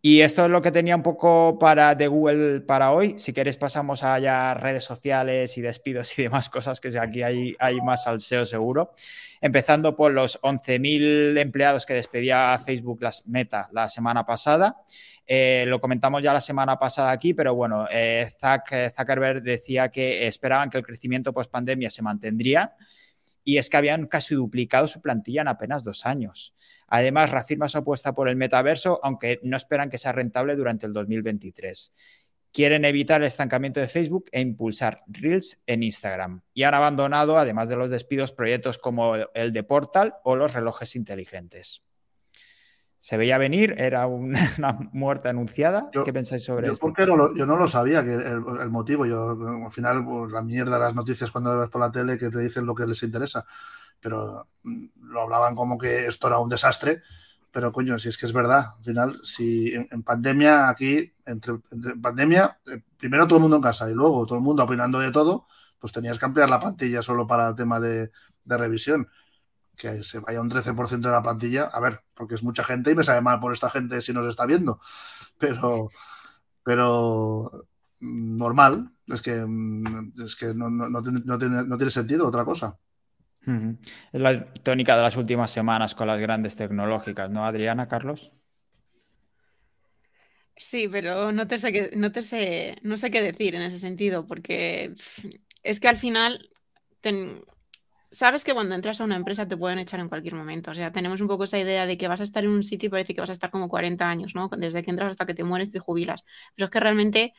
Y esto es lo que tenía un poco para de Google para hoy. Si queréis pasamos a ya redes sociales y despidos y demás cosas, que aquí hay, hay más salseo seguro. Empezando por los 11.000 empleados que despedía Facebook las Meta la semana pasada. Eh, lo comentamos ya la semana pasada aquí, pero bueno, eh, Zuckerberg decía que esperaban que el crecimiento post pandemia se mantendría y es que habían casi duplicado su plantilla en apenas dos años. Además, reafirma su apuesta por el metaverso, aunque no esperan que sea rentable durante el 2023. Quieren evitar el estancamiento de Facebook e impulsar Reels en Instagram. Y han abandonado, además de los despidos, proyectos como el de Portal o los relojes inteligentes se veía venir, era una muerte anunciada. ¿Qué pensáis sobre esto? yo no lo sabía, que el, motivo. Yo, al final, pues, la mierda de las noticias cuando ves por la tele que te dicen lo que les interesa. Pero mm, lo hablaban como que esto era un desastre. Pero coño, si es que es verdad, al final, si en, pandemia aquí, entre, pandemia, eh, primero todo el mundo en casa y luego todo el mundo opinando de todo, pues tenías que ampliar la plantilla solo para el tema de, de revisión que se vaya un 13% de la plantilla, a ver, porque es mucha gente y me sabe mal por esta gente si nos está viendo, pero, pero mm, normal, es que, mm, es que no, no, tiene, sentido otra cosa. Es la tónica de las últimas semanas con las grandes tecnológicas, ¿no, Adriana, Carlos? Sí, pero no te sé qué, no te sé, no sé qué decir en ese sentido, porque es que al final sabes que cuando entras a una empresa te pueden echar en cualquier momento. O sea, tenemos un poco esa idea de que vas a estar en un sitio y parece que vas a estar como 40 años, ¿no? Desde que entras hasta que te mueres, te jubilas. Pero es que realmente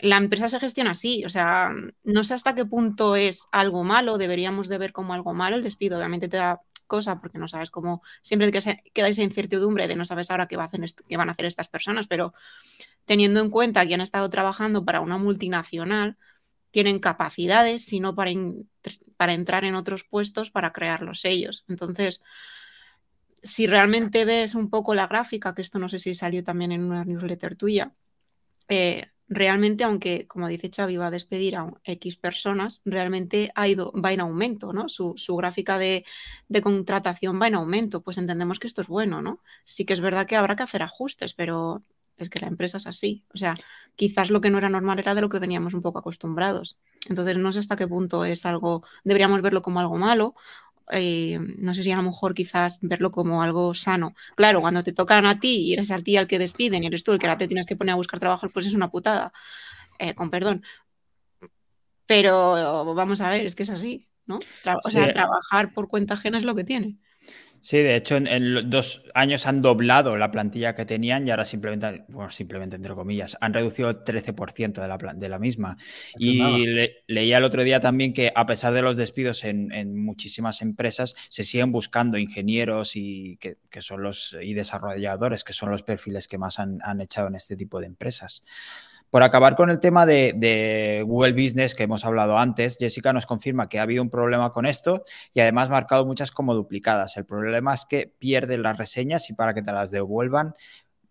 la empresa se gestiona así. O sea, no sé hasta qué punto es algo malo, deberíamos de ver como algo malo el despido. Obviamente te da cosa porque no sabes cómo, siempre que queda esa incertidumbre de no sabes ahora qué van a hacer estas personas, pero teniendo en cuenta que han estado trabajando para una multinacional, tienen capacidades, sino para, para entrar en otros puestos para crearlos ellos. Entonces, si realmente ves un poco la gráfica, que esto no sé si salió también en una newsletter tuya, eh, realmente, aunque como dice Xavi, va a despedir a X personas, realmente ha ido, va en aumento, ¿no? Su, gráfica de, de, contratación va en aumento, pues entendemos que esto es bueno, ¿no? Sí que es verdad que habrá que hacer ajustes, pero es que la empresa es así. O sea, quizás lo que no era normal era de lo que veníamos un poco acostumbrados. Entonces, no sé hasta qué punto es algo, deberíamos verlo como algo malo. Eh, no sé si a lo mejor quizás verlo como algo sano. Claro, cuando te tocan a ti y eres a ti al que despiden y eres tú el que ahora te tienes que poner a buscar trabajo, pues es una putada, eh, con perdón. Pero vamos a ver, es que es así, ¿no? o sea, trabajar por cuenta ajena es lo que tiene. Sí, de hecho, en, dos años han doblado la plantilla que tenían y ahora simplemente, bueno, simplemente entre comillas, han reducido el 13% de la, de la misma. y leía el otro día también que a pesar de los despidos en, muchísimas empresas, se siguen buscando ingenieros y que, son los y desarrolladores, que son los perfiles que más han, han echado en este tipo de empresas. Por acabar con el tema de, Google Business que hemos hablado antes, Jessica nos confirma que ha habido un problema con esto y además marcado muchas como duplicadas. El problema es que pierden las reseñas y para que te las devuelvan,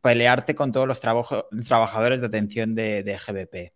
pelearte con todos los trabajadores de atención de, de GBP.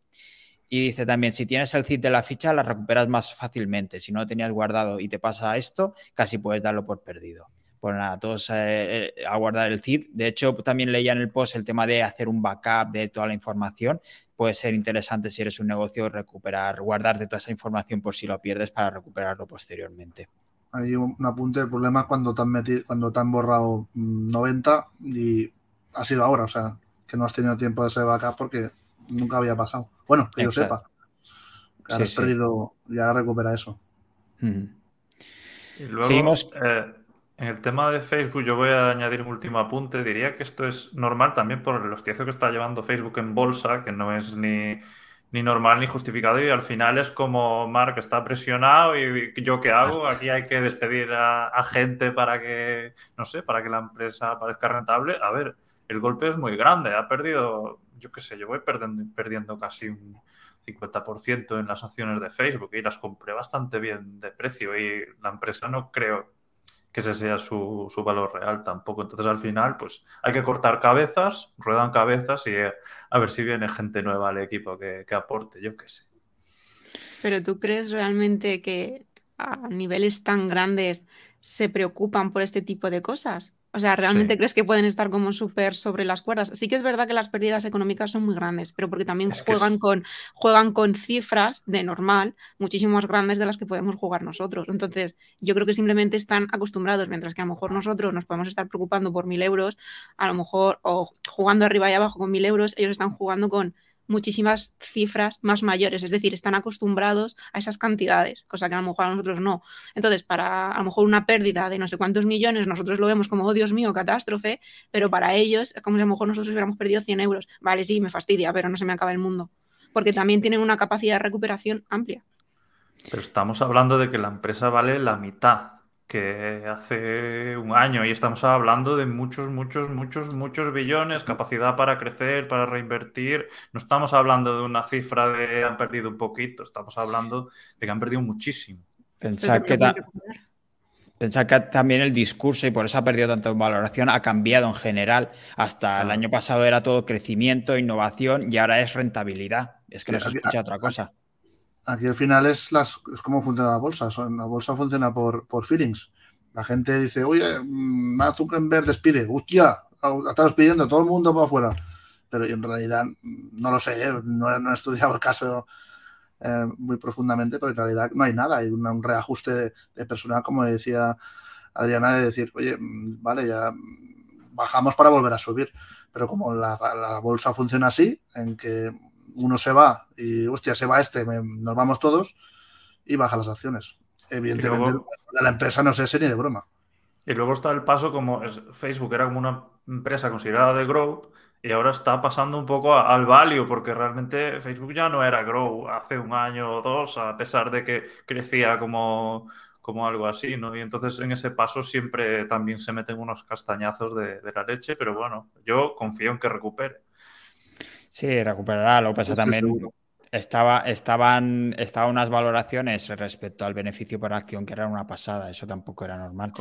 Y dice también, si tienes el CID de la ficha, la recuperas más fácilmente. Si no lo tenías guardado y te pasa esto, casi puedes darlo por perdido pues nada, todos eh, eh, a guardar el CID. De hecho, también leía en el post el tema de hacer un backup de toda la información. Puede ser interesante si eres un negocio recuperar, guardarte toda esa información por si lo pierdes para recuperarlo posteriormente. Hay un apunte, el problema es cuando te han metido, cuando te han borrado 90 y ha sido ahora, o sea, que no has tenido tiempo de hacer backup porque nunca había pasado. Bueno, que yo sepa. Que has perdido, ya recupera eso. y luego, Seguimos. Eh, en el tema de Facebook, yo voy a añadir un último apunte. Diría que esto es normal también por el hostiazo que está llevando Facebook en bolsa, que no es ni, normal ni justificado. Y al final es como Mark está presionado y yo qué hago. Aquí hay que despedir a, gente para que, no sé, para que la empresa parezca rentable. A ver, el golpe es muy grande. Ha perdido, yo qué sé, yo voy perdiendo, perdiendo casi un 50% en las acciones de Facebook y las compré bastante bien de precio. Y la empresa no creo que ese sea su, valor real tampoco. Entonces al final, pues hay que cortar cabezas, ruedan cabezas y eh, a ver si viene gente nueva al equipo que, que aporte, yo qué sé. Pero tú crees realmente que a niveles tan grandes se preocupan por este tipo de cosas? O sea, ¿realmente crees que pueden estar como súper sobre las cuerdas? Sí que es verdad que las pérdidas económicas son muy grandes, pero porque también juegan, con, juegan con cifras de normal muchísimo más grandes de las que podemos jugar nosotros. Entonces, yo creo que simplemente están acostumbrados, mientras que a lo mejor nosotros nos podemos estar preocupando por mil euros, a lo mejor, o jugando arriba y abajo con mil euros, ellos están jugando con muchísimas cifras más mayores, es decir, están acostumbrados a esas cantidades, cosa que a lo mejor a nosotros no. Entonces, para a lo mejor una pérdida de no sé cuántos millones, nosotros lo vemos como, oh Dios mío, catástrofe, pero para ellos como si a lo mejor nosotros hubiéramos perdido 100 euros. Vale, sí, me fastidia, pero no se me acaba el mundo, porque también tienen una capacidad de recuperación amplia. Pero estamos hablando de que la empresa vale la mitad que hace un año y estamos hablando de muchos, muchos, muchos, muchos billones, capacidad para crecer, para reinvertir. No estamos hablando de una cifra de han perdido un poquito, estamos hablando de que han perdido muchísimo. Pensar que, que también el discurso, y por eso ha perdido tanto en valoración, ha cambiado en general. Hasta el año pasado era todo crecimiento, innovación y ahora es rentabilidad. Es que no se escucha otra cosa. Aquí al final es, las, es cómo funciona la bolsa. La bolsa funciona por, por feelings. La gente dice, oye, mm, Mark Zuckerberg despide. Hostia, está despidiendo, todo el mundo para afuera. Pero en realidad no lo sé, ¿eh? no, he estudiado el caso eh, muy profundamente, pero en realidad no hay nada. Hay un, reajuste de, personal, como decía Adriana, de decir, oye, mm, vale, ya bajamos para volver a subir. Pero como la, la bolsa funciona así, en que uno se va y, hostia, se va este, nos vamos todos y baja las acciones. Evidentemente, de la empresa no sé ese ni de broma. Y luego está el paso como Facebook era como una empresa considerada de growth y ahora está pasando un poco al value porque realmente Facebook ya no era grow hace un año o dos a pesar de que crecía como, como algo así, ¿no? Y entonces en ese paso siempre también se meten unos castañazos de, de la leche, pero bueno, yo confío en que recupere. Sí, recuperará. Lo que pasa también estaba, estaban, estaban unas valoraciones respecto al beneficio por acción que eran una pasada. Eso tampoco era normal.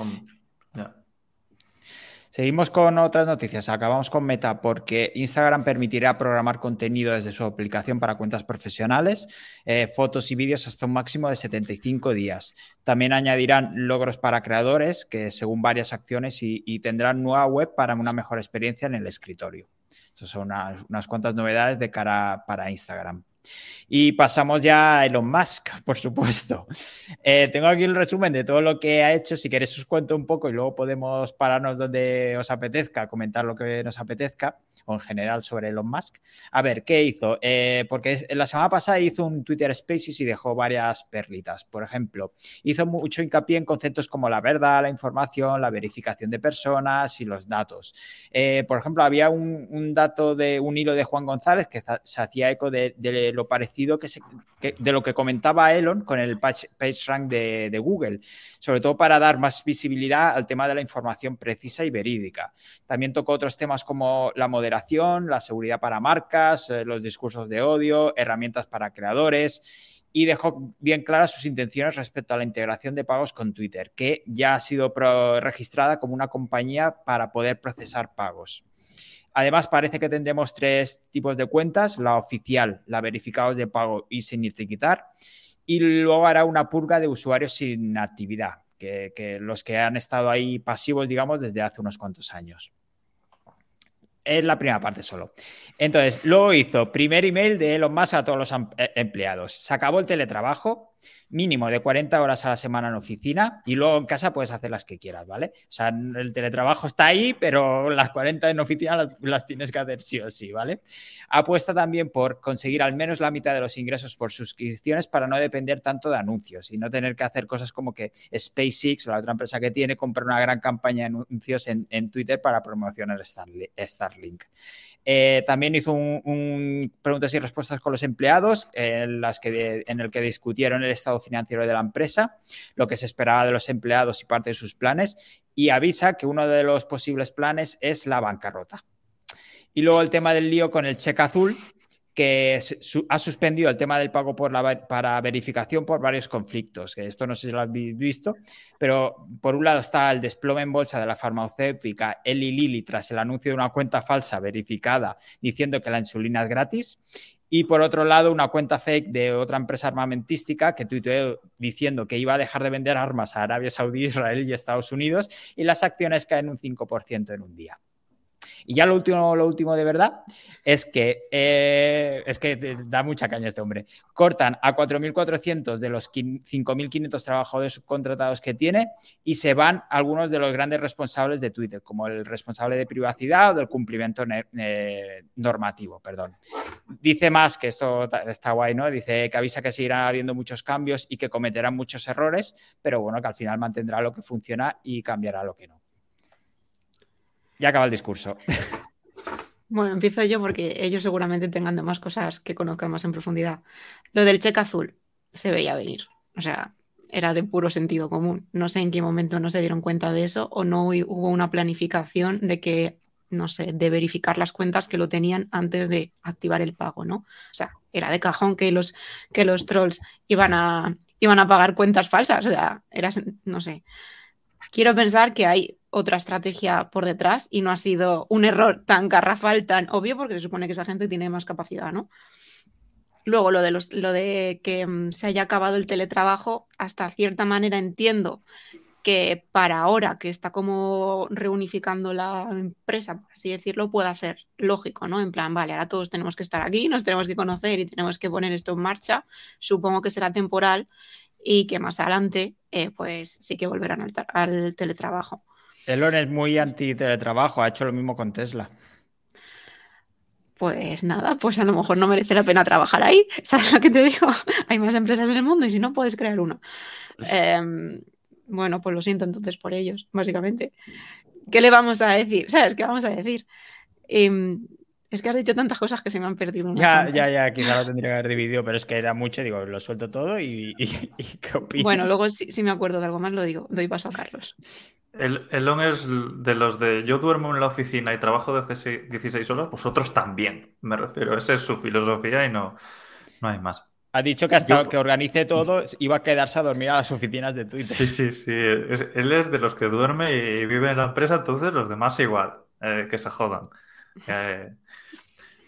Seguimos con otras noticias. Acabamos con Meta porque Instagram permitirá programar contenido desde su aplicación para cuentas profesionales, eh, fotos y vídeos hasta un máximo de 75 días. También añadirán logros para creadores que según varias acciones y, y tendrán nueva web para una mejor experiencia en el escritorio. Estas son unas, cuantas novedades de cara para Instagram. Y pasamos ya a Elon Musk, por supuesto. Eh, tengo aquí el resumen de todo lo que ha hecho. Si queréis os cuento un poco y luego podemos pararnos donde os apetezca, comentar lo que nos apetezca o en general sobre Elon Musk. A ver, ¿qué hizo? Eh, porque la semana pasada hizo un Twitter Spaces y dejó varias perlitas. Por ejemplo, hizo mucho hincapié en conceptos como la verdad, la información, la verificación de personas y los datos. Eh, por ejemplo, había un, dato de un hilo de Juan González que se hacía eco de, lo parecido que, se, de lo que comentaba Elon con el PageRank de, de Google, sobre todo para dar más visibilidad al tema de la información precisa y verídica. También tocó otros temas como la moderación la seguridad para marcas, eh, los discursos de odio, herramientas para creadores y dejó bien claras sus intenciones respecto a la integración de pagos con Twitter, que ya ha sido registrada como una compañía para poder procesar pagos. Además, parece que tendremos tres tipos de cuentas, la oficial, la verificados de pago y sin etiquetar, y luego hará una purga de usuarios sin actividad, que los que han estado ahí pasivos, digamos, desde hace unos cuantos años. Es la primera parte solo. Entonces, luego hizo primer email de Elon Musk a todos los em, eh, empleados. Se acabó el teletrabajo, mínimo de 40 horas a la semana en oficina y luego en casa puedes hacer las que quieras, ¿vale? O sea, el teletrabajo está ahí, pero las 40 en oficina las, tienes que hacer sí o sí, ¿vale? Apuesta también por conseguir al menos la mitad de los ingresos por suscripciones para no depender tanto de anuncios y no tener que hacer cosas como que SpaceX, la otra empresa que tiene, comprar una gran campaña de anuncios en, Twitter para promocionar Starlink. Eh, también hizo un, preguntas y respuestas con los empleados en, las que en el que discutieron el estado financiero de la empresa, lo que se esperaba de los empleados y parte de sus planes, y avisa que uno de los posibles planes es la bancarrota. Y luego el tema del lío con el cheque azul, que ha suspendido el tema del pago por la, para verificación por varios conflictos, que esto no sé si lo habéis visto, pero por un lado está el desplome en bolsa de la farmacéutica Eli Lilly tras el anuncio de una cuenta falsa verificada diciendo que la insulina es gratis, y por otro lado una cuenta fake de otra empresa armamentística que tuiteó diciendo que iba a dejar de vender armas a Arabia Saudí, Israel y Estados Unidos, y las acciones caen un 5% en un día. Y ya lo último, lo último de verdad es que eh, es que da mucha caña este hombre. Cortan a 4.400 de los 5.500 trabajadores subcontratados que tiene y se van algunos de los grandes responsables de Twitter, como el responsable de privacidad o del cumplimiento eh, normativo. Perdón. Dice más que esto está guay, ¿no? Dice que avisa que seguirán habiendo muchos cambios y que cometerán muchos errores, pero bueno, que al final mantendrá lo que funciona y cambiará lo que no. Ya acaba el discurso. Bueno, empiezo yo porque ellos seguramente tengan demás cosas que conozcan más en profundidad. Lo del cheque azul se veía venir. O sea, era de puro sentido común. No sé en qué momento no se dieron cuenta de eso o no hubo una planificación de que, no sé, de verificar las cuentas que lo tenían antes de activar el pago, ¿no? O sea, era de cajón que los, que los trolls iban a, iban a pagar cuentas falsas. O sea, era, no sé. Quiero pensar que hay otra estrategia por detrás y no ha sido un error tan garrafal, tan obvio, porque se supone que esa gente tiene más capacidad, ¿no? Luego, lo de, los, lo de que mm, se haya acabado el teletrabajo, hasta cierta manera entiendo que para ahora que está como reunificando la empresa, por así decirlo, pueda ser lógico, ¿no? En plan, vale, ahora todos tenemos que estar aquí, nos tenemos que conocer y tenemos que poner esto en marcha. Supongo que será temporal y que más adelante, eh, pues sí que volverán al teletrabajo. Elon es muy anti-teletrabajo, ha hecho lo mismo con Tesla. Pues nada, pues a lo mejor no merece la pena trabajar ahí. ¿Sabes lo que te digo? Hay más empresas en el mundo y si no, puedes crear uno. Em, bueno, pues lo siento entonces por ellos, básicamente. ¿Qué le vamos a decir? ¿Sabes qué vamos a decir? Em, es que has dicho tantas cosas que se me han perdido. Ya, ya, ya, quizá lo tendría que haber dividido, pero es que era mucho, digo, lo suelto todo y, ¿qué opinas? Bueno, luego si, si, me acuerdo de algo más lo digo, doy paso a Carlos. El Elon es de los de yo duermo en la oficina y trabajo de 16 horas, vosotros también, me refiero. Esa es su filosofía y no, no hay más. Ha dicho que hasta que organice todo iba a quedarse a dormir a las oficinas de Twitter. Sí, sí, sí. él es de los que duerme y vive en la empresa, entonces los demás igual, eh, que se jodan. Eh,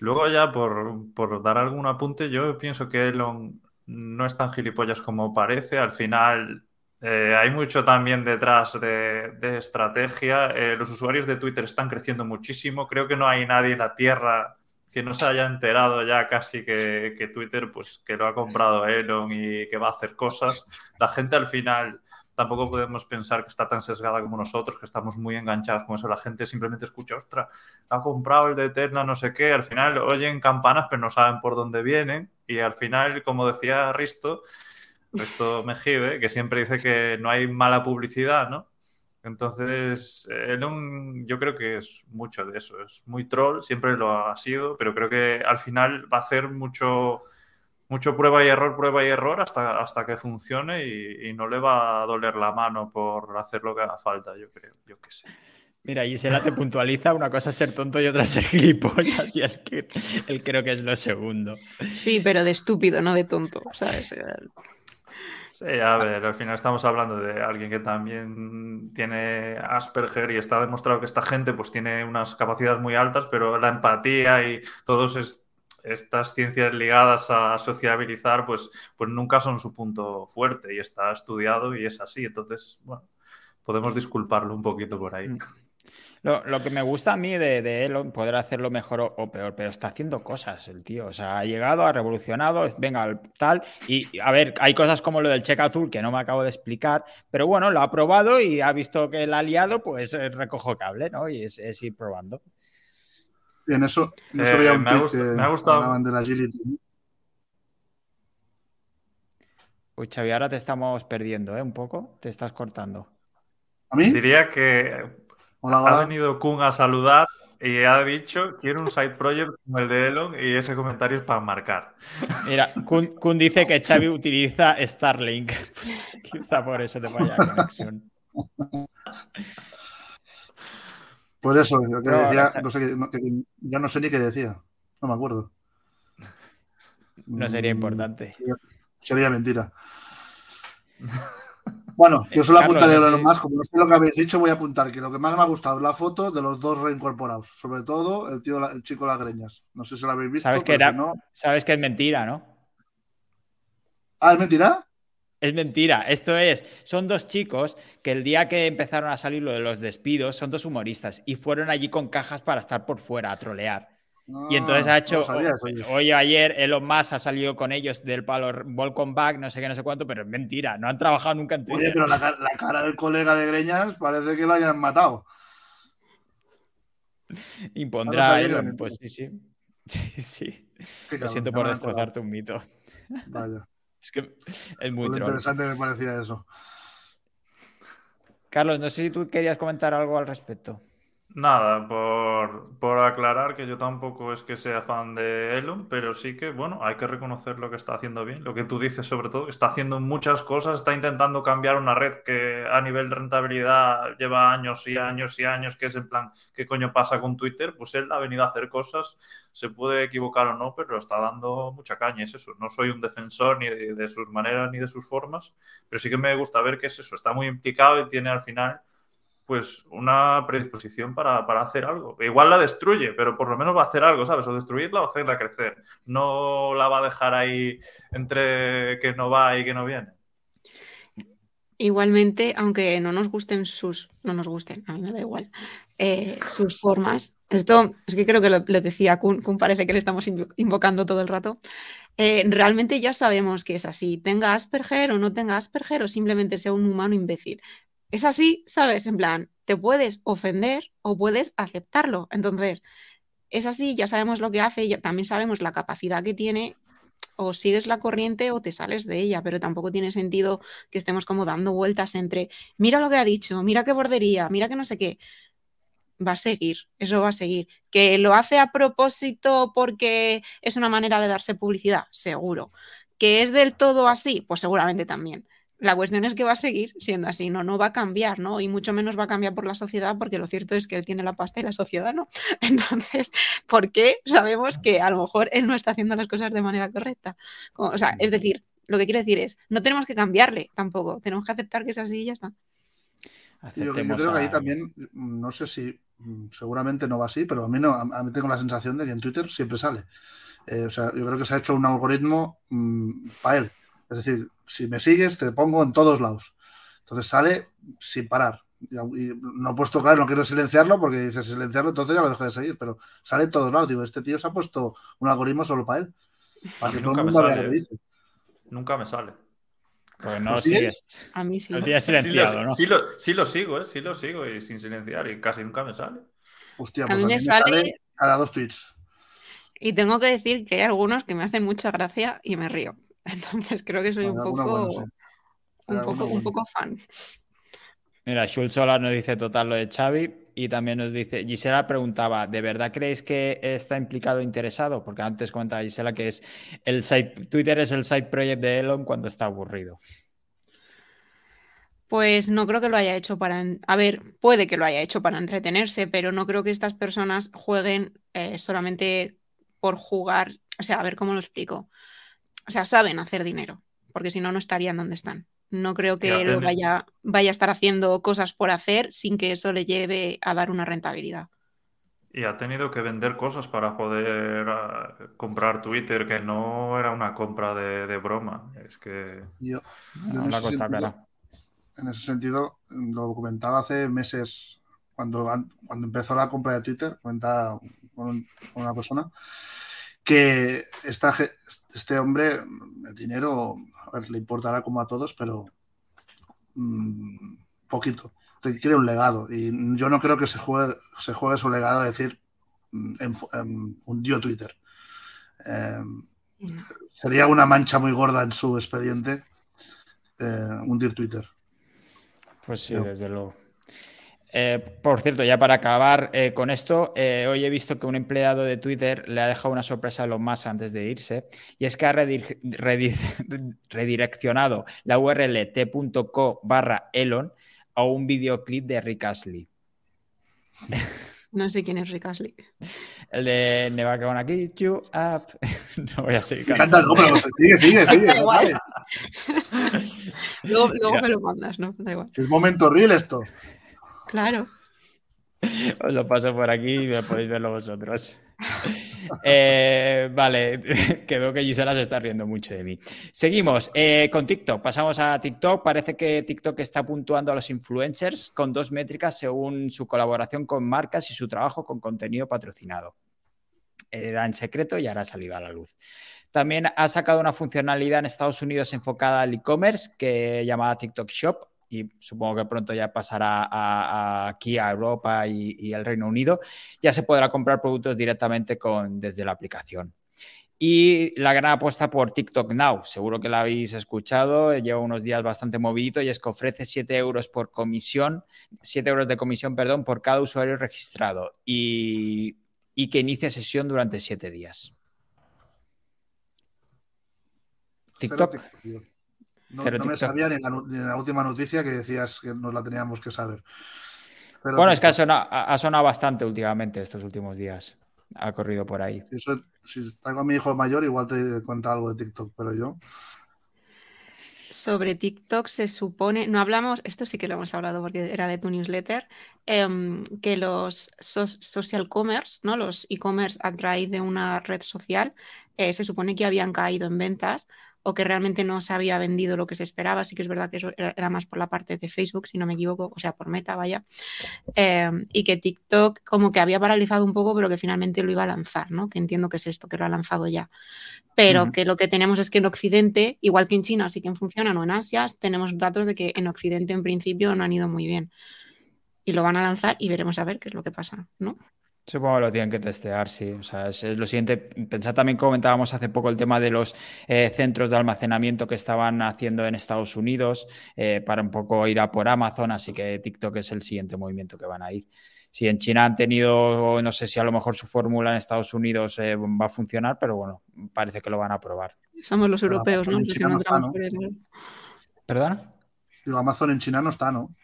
luego ya por, por, dar algún apunte, yo pienso que Elon no es tan gilipollas como parece. Al final eh, hay mucho también detrás de, estrategia. Eh, los usuarios de Twitter están creciendo muchísimo. Creo que no hay nadie en la Tierra que no se haya enterado ya casi que, que, Twitter, pues que lo ha comprado Elon y que va a hacer cosas, la gente al final tampoco podemos pensar que está tan sesgada como nosotros, que estamos muy enganchados con eso. La gente simplemente escucha, ostras, ha comprado el de Eterna, no sé qué. Al final oyen campanas, pero no saben por dónde vienen. Y al final, como decía Risto, Risto Mejide, que siempre dice que no hay mala publicidad, ¿no? Entonces, Elon yo creo que es mucho de eso. Es muy troll, siempre lo ha sido, pero creo que al final va a hacer mucho mucho prueba y error, prueba y error hasta, hasta que funcione y, no le va a doler la mano por hacer lo que haga falta, yo creo, yo qué sé. Mira, Gisela te puntualiza, una cosa es ser tonto y otra es ser gilipollas, y él, creo que es lo segundo. Sí, pero de estúpido, no de tonto, ¿sabes? Sí, a ver, al final estamos hablando de alguien que también tiene Asperger y está demostrado que esta gente pues tiene unas capacidades muy altas, pero la empatía y todos es, estas ciencias ligadas a sociabilizar, pues, pues nunca son su punto fuerte y está estudiado y es así. Entonces, bueno, podemos disculparlo un poquito por ahí. Mm. Lo, que me gusta a mí de, de él, poder hacerlo mejor o, peor, pero está haciendo cosas el tío. O sea, ha llegado, ha revolucionado, venga, tal. Y a ver, hay cosas como lo del cheque azul que no me acabo de explicar, pero bueno, lo ha probado y ha visto que el aliado, pues eh, recojo cable, ¿no? Y es, es ir probando. Bien, eso, eso eh, un me, ha me ha gustado. de la agility. Uy, Xavi, ahora te estamos perdiendo, ¿eh? Un poco, te estás cortando. ¿A mí? Diría que ha venido Kun a saludar y ha dicho, quiero un side project como el de Elon y ese comentario es para marcar. Mira, Kun, dice que Xavi utiliza Starlink. Pues, quizá por eso te vaya la conexión. Por eso, que decía, no sé, ya no sé ni qué decía, no me acuerdo. No sería mm, importante. Sería, mentira. Bueno, yo solo apuntaré lo más, como no sé lo que habéis dicho, voy a apuntar que lo que más me ha gustado es la foto de los dos reincorporados, sobre todo el tío, el chico de las greñas. No sé si lo habéis visto. Sabes que, no... Sabes que es mentira, ¿no? Ah, ¿es mentira? Es mentira. Esto es, son dos chicos que el día que empezaron a salir lo de los despidos, son dos humoristas y fueron allí con cajas para estar por fuera a trolear. Y entonces ha hecho, hoy o ayer Elon Musk ha salido con ellos del palo Volcom Back, no sé qué, no sé cuánto, pero es mentira, no han trabajado nunca en Twitter. Oye, pero la, cara del colega de Greñas parece que lo hayan matado. Impondrá Elon, pues sí, sí. Sí, sí. Lo siento por destrozarte un mito. Vaya. Es que es muy, interesante me parecía eso. Carlos, no sé si tú querías comentar algo al respecto. Nada, por, aclarar que yo tampoco es que sea fan de Elon, pero sí que, bueno, hay que reconocer lo que está haciendo bien. Lo que tú dices, sobre todo, está haciendo muchas cosas, está intentando cambiar una red que a nivel de rentabilidad lleva años y años y años, que es en plan, ¿qué coño pasa con Twitter? Pues él ha venido a hacer cosas, se puede equivocar o no, pero está dando mucha caña, es eso. No soy un defensor ni de, de sus maneras ni de sus formas, pero sí que me gusta ver que es eso, está muy implicado y tiene al final pues una predisposición para, hacer algo. Igual la destruye, pero por lo menos va a hacer algo, ¿sabes? O destruirla o hacerla crecer. No la va a dejar ahí entre que no va y que no viene. Igualmente, aunque no nos gusten sus, no nos gusten, a mí me da igual, eh, sus formas. Esto es que creo que lo, decía Kun, Kun parece que le estamos invocando todo el rato. Eh, realmente ya sabemos que es así, tenga Asperger o no tenga Asperger o simplemente sea un humano imbécil es así, ¿sabes? En plan, te puedes ofender o puedes aceptarlo. Entonces, es así, ya sabemos lo que hace, ya, también sabemos la capacidad que tiene, o sigues la corriente o te sales de ella, pero tampoco tiene sentido que estemos como dando vueltas entre, mira lo que ha dicho, mira qué bordería, mira que no sé qué. Va a seguir, eso va a seguir. ¿Que lo hace a propósito porque es una manera de darse publicidad? Seguro. ¿Que es del todo así? Pues seguramente también. La cuestión es que va a seguir siendo así, no, no va a cambiar, ¿no? Y mucho menos va a cambiar por la sociedad, porque lo cierto es que él tiene la pasta y la sociedad no. Entonces, ¿por qué sabemos que a lo mejor él no está haciendo las cosas de manera correcta? o sea, es decir, lo que quiero decir es, no tenemos que cambiarle tampoco, tenemos que aceptar que es así y ya está. Yo, creo que ahí también, no sé si, mm, seguramente no va así, pero a mí, no, a mí tengo la sensación de que en Twitter siempre sale. Eh, o sea, yo creo que se ha hecho un algoritmo mm, para él. Es decir, si me sigues, te pongo en todos lados. Entonces sale sin parar. no he puesto claro, no quiero silenciarlo porque dice silenciarlo, entonces ya lo dejo de seguir, pero sale en todos lados. Digo, este tío se ha puesto un algoritmo solo para él. Para que todo el mundo vea lo que dice. Nunca me sale. Pues no lo sigues. A mí sí. Lo tienes silenciado, sí, lo, ¿no? sí, lo, sí lo sigo, ¿eh? Sí lo sigo y sin silenciar y casi nunca me sale. Hostia, A pues mí a mí me me sale- sale cada dos tweets. Y tengo que decir que hay algunos que me hacen mucha gracia y me río. Entonces creo que soy un Bueno, poco, bueno, sí. un poco, un poco fan. Mira, Schultz Solar nos dice total lo de Xavi y también nos dice, Gisela preguntaba, ¿de verdad creéis que está implicado e interesado? Porque antes comentaba Gisela que es el side, Twitter es el side project de Elon cuando está aburrido. Pues no creo que lo haya hecho para... A ver, puede que lo haya hecho para entretenerse, pero no creo que estas personas jueguen eh, solamente por jugar. O sea, a ver cómo lo explico. O sea, saben hacer dinero, porque si no, no estarían donde están. No creo que ten- vaya, vaya a estar haciendo cosas por hacer sin que eso le lleve a dar una rentabilidad. Y ha tenido que vender cosas para poder ah, comprar Twitter, que no era una compra de, de broma. Es que Yo, yo No, en, la ese sentido, cara. en ese sentido, lo comentaba hace meses, cuando, an- cuando empezó la compra de Twitter, comentaba con, un- con una persona, que esta, este hombre, el dinero, a ver, le importará como a todos, pero mm, poquito. Te quiere un legado y yo no creo que se juegue, se juegue su legado a decir mm, en- en- hundió Twitter. Eh, sería una mancha muy gorda en su expediente eh, hundir Twitter. Pues sí, desde luego. Eh, por cierto, ya para acabar eh, con esto, eh, hoy he visto que un empleado de Twitter le ha dejado una sorpresa a Elon Musk antes de irse, y es que ha redir- redi- redireccionado la URL t.co barra Elon a un videoclip de Rick Astley. No sé quién es Rick Astley. El de Never Gonna Get You Up. no voy a seguir Me encanta el cantando. nombre, pues, sigue, sigue, sigue. Da igual. vale. Luego, luego me lo mandas, ¿no? Da igual. Es momento real esto. Claro. Os lo paso por aquí y me podéis verlo vosotros. Eh, vale, que veo que Gisela se está riendo mucho de mí. Seguimos eh, con TikTok. Pasamos a TikTok. Parece que TikTok está puntuando a los influencers con dos métricas según su colaboración con marcas y su trabajo con contenido patrocinado. Era en secreto y ahora ha salido a la luz. También ha sacado una funcionalidad en Estados Unidos enfocada al e-commerce que llamada TikTok Shop y supongo que pronto ya pasará a, a aquí a Europa y, y el Reino Unido. Ya se podrá comprar productos directamente con, desde la aplicación. Y la gran apuesta por TikTok Now, seguro que la habéis escuchado, lleva unos días bastante movidito y es que ofrece 7 euros por comisión, 7 euros de comisión, perdón, por cada usuario registrado y, y que inicie sesión durante 7 días. TikTok. No, no me sabía ni en, la, no- ni en la última noticia que decías que nos la teníamos que saber. Bueno, es que ha sonado, ha- ha sonado bastante últimamente estos últimos días. Ha corrido por ahí. Eso- si traigo a mi hijo mayor, igual te cuenta algo de TikTok, pero yo. Sobre TikTok se supone, no hablamos, esto sí que lo hemos hablado porque era de tu newsletter, em, que los so- social commerce, ¿no? Los e-commerce a raíz de una red social, eh, se supone que habían caído en ventas o que realmente no se había vendido lo que se esperaba. Sí que es verdad que eso era, más por la parte de Facebook, si no me equivoco, o sea, por Meta, vaya. Em, y que TikTok como que había paralizado un poco, pero que finalmente lo iba a lanzar, ¿no? Que entiendo que es esto, que lo ha lanzado ya pero que lo que tenemos es que en Occidente, igual que en China sí que funcionan o en Asia, tenemos datos de que en Occidente en principio no han ido muy bien. Y lo van a lanzar y veremos a ver qué es lo que pasa, ¿no? Supongo que lo tienen que testear, sí. O sea, es, es lo siguiente. Pensad también, comentábamos hace poco el tema de los eh, centros de almacenamiento que estaban haciendo en Estados Unidos eh, para un poco ir a por Amazon, así que TikTok es el siguiente movimiento que van a ir. Si en China han tenido, no sé si a lo mejor su fórmula en Estados Unidos eh, va a funcionar, pero bueno, parece que lo van a probar. Somos los europeos, ¿no? que China no no está, entramos ¿no? por el- ¿Perdona? Digo, Amazon en China no está, ¿no?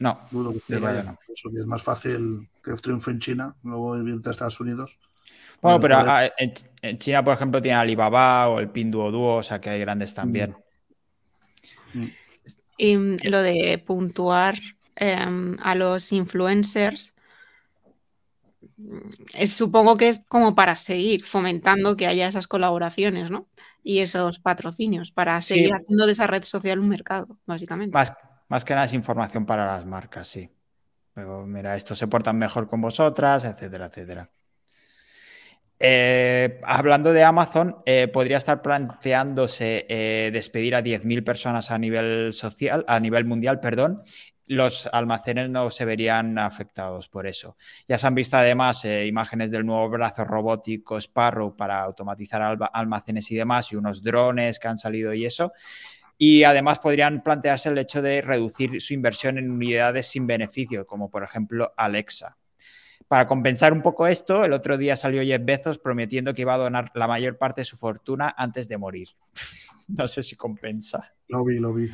No. Dudo que esté, vaya. que no. Eso que es más fácil que triunfe en China, luego irte a Estados Unidos. Bueno, pero poder- en, en China, por ejemplo, tiene Alibaba o el Pinduoduo, o sea que hay grandes también. Y mm, lo de puntuar em, a los influencers, mm, es, supongo que es como para seguir fomentando que haya esas colaboraciones, ¿no? Y esos patrocinios, para Sí. seguir haciendo de esa red social un mercado, básicamente. Más, Más que nada es información para las marcas, sí. Pero mira, estos se portan mejor con vosotras, etcétera, etcétera. Eh, hablando de Amazon, eh, podría estar planteándose eh, despedir a 10.000 personas a nivel social, a nivel mundial, perdón. Los almacenes no se verían afectados por eso. Ya se han visto además imágenes del nuevo brazo robótico Sparrow para automatizar almacenes y demás, y unos drones que han salido y eso. Y además podrían plantearse el hecho de reducir su inversión en unidades sin beneficio, como por ejemplo Alexa. Para compensar un poco esto, el otro día salió Jeff Bezos prometiendo que iba a donar la mayor parte de su fortuna antes de morir. no sé si compensa. Lo vi, lo vi.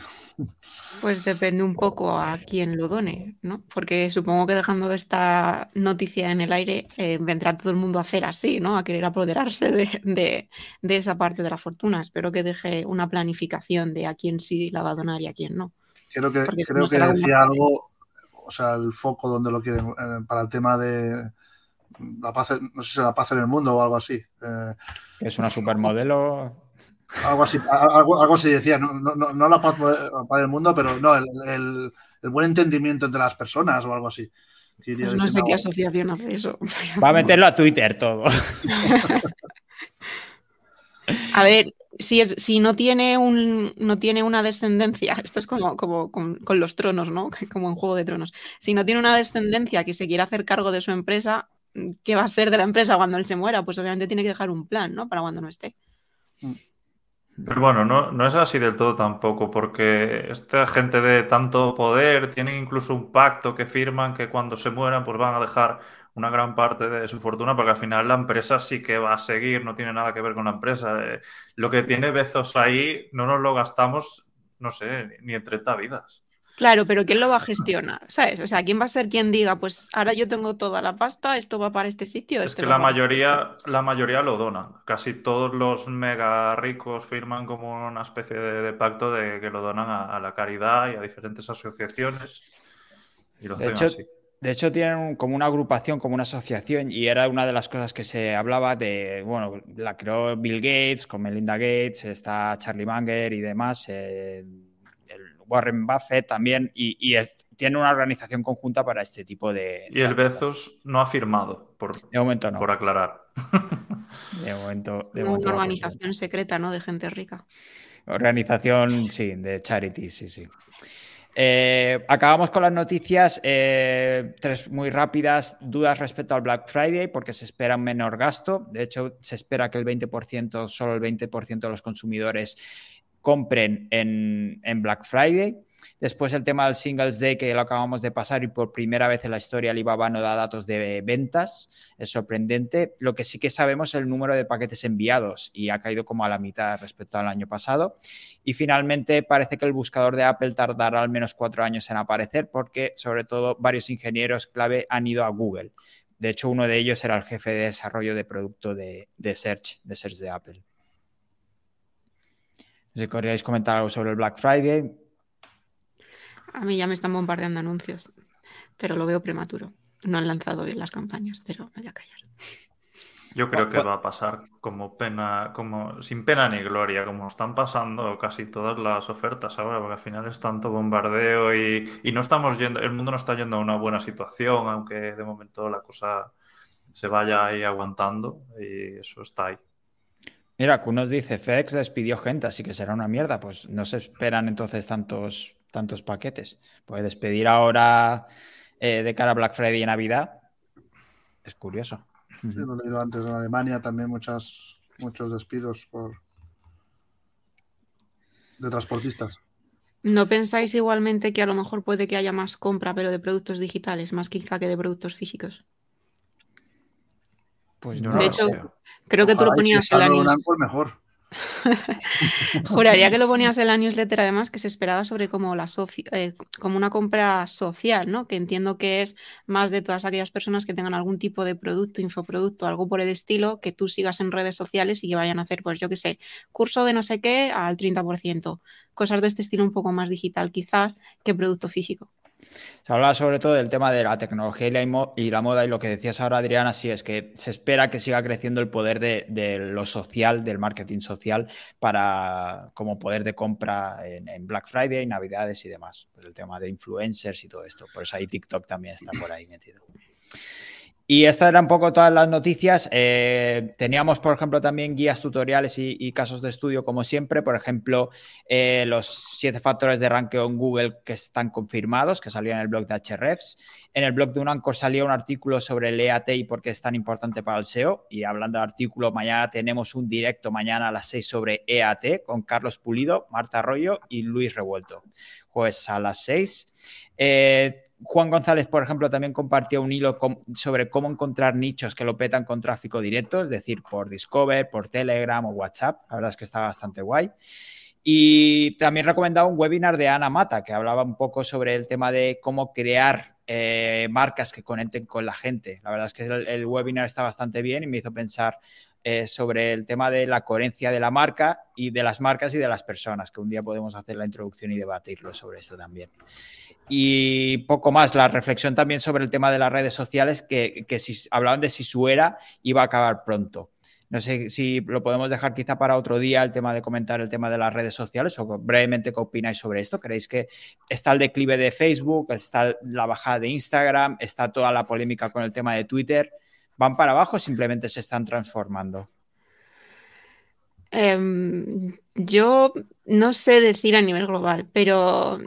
Pues depende un poco a quién lo done, ¿no? Porque supongo que dejando esta noticia en el aire, eh, vendrá todo el mundo a hacer así, ¿no? A querer apoderarse de, esa parte de la fortuna. Espero que deje una planificación de a quién sí la va a donar y a quién no. Creo que, creo que decía algo o sea, el foco donde lo quieren eh, para el tema de la paz, no sé si la paz en el mundo o algo así. Eh, es una supermodelo. Algo así, algo, algo así decía, no, no, no la paz para el mundo, pero no, el, el, el, buen entendimiento entre las personas o algo así. Pues no sé qué asociación hace eso. Va a meterlo a Twitter todo. a ver, si, es, si no, tiene un, no tiene una descendencia, esto es como, como con, los tronos, ¿no? Como en Juego de Tronos. Si no tiene una descendencia que se quiera hacer cargo de su empresa, ¿qué va a ser de la empresa cuando él se muera? Pues obviamente tiene que dejar un plan, ¿no? Para cuando no esté. Mm. Pero bueno, no, no, es así del todo tampoco, porque esta gente de tanto poder tienen incluso un pacto que firman que cuando se mueran pues van a dejar una gran parte de su fortuna, porque al final la empresa sí que va a seguir, no tiene nada que ver con la empresa. Eh, lo que tiene Bezos ahí no nos lo gastamos, no sé, ni en 30 vidas. Claro, pero ¿quién lo va a gestionar? ¿Sabes? O sea, ¿quién va a ser quien diga, pues ahora yo tengo toda la pasta, esto va para este sitio? Es que la mayoría, la mayoría lo donan. Casi todos los mega ricos firman como una especie de, pacto de que lo donan a, la caridad y a diferentes asociaciones. Y lo de hecho, así. De hecho, tienen como una agrupación, como una asociación, y era una de las cosas que se hablaba de, bueno, la creó Bill Gates, con Melinda Gates, está Charlie Munger y demás, eh, Warren Buffett también, y, tiene una organización conjunta para este tipo de... Y el Bezos no ha firmado, por, de momento no. por aclarar. De momento... De una organización secreta, ¿no? De gente rica. Organización, sí, de charity, sí, sí. Eh, acabamos con las noticias, eh, tres muy rápidas, dudas respecto al Black Friday porque se espera un menor gasto. De hecho, se espera que el 20%, solo el 20% de los consumidores compren en, en Black Friday. Después el tema del Singles Day que lo acabamos de pasar y por primera vez en la historia Alibaba no da datos de ventas. Es sorprendente. Lo que sí que sabemos es el número de paquetes enviados y ha caído como a la mitad respecto al año pasado. Y finalmente parece que el buscador de Apple tardará al menos cuatro años en aparecer porque sobre todo varios ingenieros clave han ido a Google. De hecho, uno de ellos era el jefe de desarrollo de producto de, Search, de Search de Apple. Si queréis comentar algo sobre el Black Friday. A mí ya me están bombardeando anuncios, pero lo veo prematuro. No han lanzado bien las campañas, pero me voy a callar. Yo creo que va a pasar como pena, como sin pena ni gloria, como están pasando casi todas las ofertas ahora, porque al final es tanto bombardeo y, y no estamos yendo, el mundo no está yendo a una buena situación, aunque de momento la cosa se vaya ahí aguantando y eso está ahí. Mira, Q nos dice, FedEx despidió gente, así que será una mierda. Pues no se esperan entonces tantos tantos paquetes. Puede despedir ahora eh, de cara a Black Friday y Navidad. Es curioso. Sí, lo he leído antes en Alemania también muchas, muchos despidos por de transportistas. ¿No pensáis igualmente que a lo mejor puede que haya más compra, pero de productos digitales, más quizá que de productos físicos? Pues de hecho, creo que tú lo ponías en la mejor. Juraría que lo ponías en la newsletter, además, que se esperaba sobre como, la eh, como una compra social, ¿no? Que entiendo que es más de todas aquellas personas que tengan algún tipo de producto, infoproducto, algo por el estilo, que tú sigas en redes sociales y que vayan a hacer, pues yo qué sé, curso de no sé qué al 30%. Cosas de este estilo un poco más digital, quizás, que producto físico. Se habla sobre todo del tema de la tecnología y la, moda y lo que decías ahora, Adriana, sí es que se espera que siga creciendo el poder de, lo social, del marketing social, para como poder de compra en, Black Friday, Navidades y demás. Pues el tema de influencers y todo esto. Por eso ahí TikTok también está por ahí metido. Y estas eran un poco todas las noticias. Eh, teníamos, por ejemplo, también guías tutoriales y, casos de estudio, como siempre. Por ejemplo, eh, los siete factores de ranking en Google que están confirmados, que salían en el blog de Hrefs. En el blog de Unancor salía un artículo sobre el EAT y por qué es tan importante para el SEO. Y hablando de artículo, mañana tenemos un directo, mañana a las seis sobre EAT, con Carlos Pulido, Marta Arroyo y Luis Revuelto. Jueves a las seis. Eh, Juan González, por ejemplo, también compartió un hilo sobre cómo encontrar nichos que lo petan con tráfico directo, es decir, por Discover, por Telegram o WhatsApp. La verdad es que está bastante guay. Y también recomendaba un webinar de Ana Mata, que hablaba un poco sobre el tema de cómo crear eh, marcas que conecten con la gente. La verdad es que el, webinar está bastante bien y me hizo pensar eh, sobre el tema de la coherencia de la marca y de las marcas y de las personas, que un día podemos hacer la introducción y debatirlo sobre esto también. Y poco más, la reflexión también sobre el tema de las redes sociales, que, si hablaban de si su era iba a acabar pronto. No sé si lo podemos dejar quizá para otro día el tema de comentar el tema de las redes sociales o brevemente qué opináis sobre esto. ¿Creéis que está el declive de Facebook, está la bajada de Instagram, está toda la polémica con el tema de Twitter? ¿Van para abajo o simplemente se están transformando? Em, yo no sé decir a nivel global, pero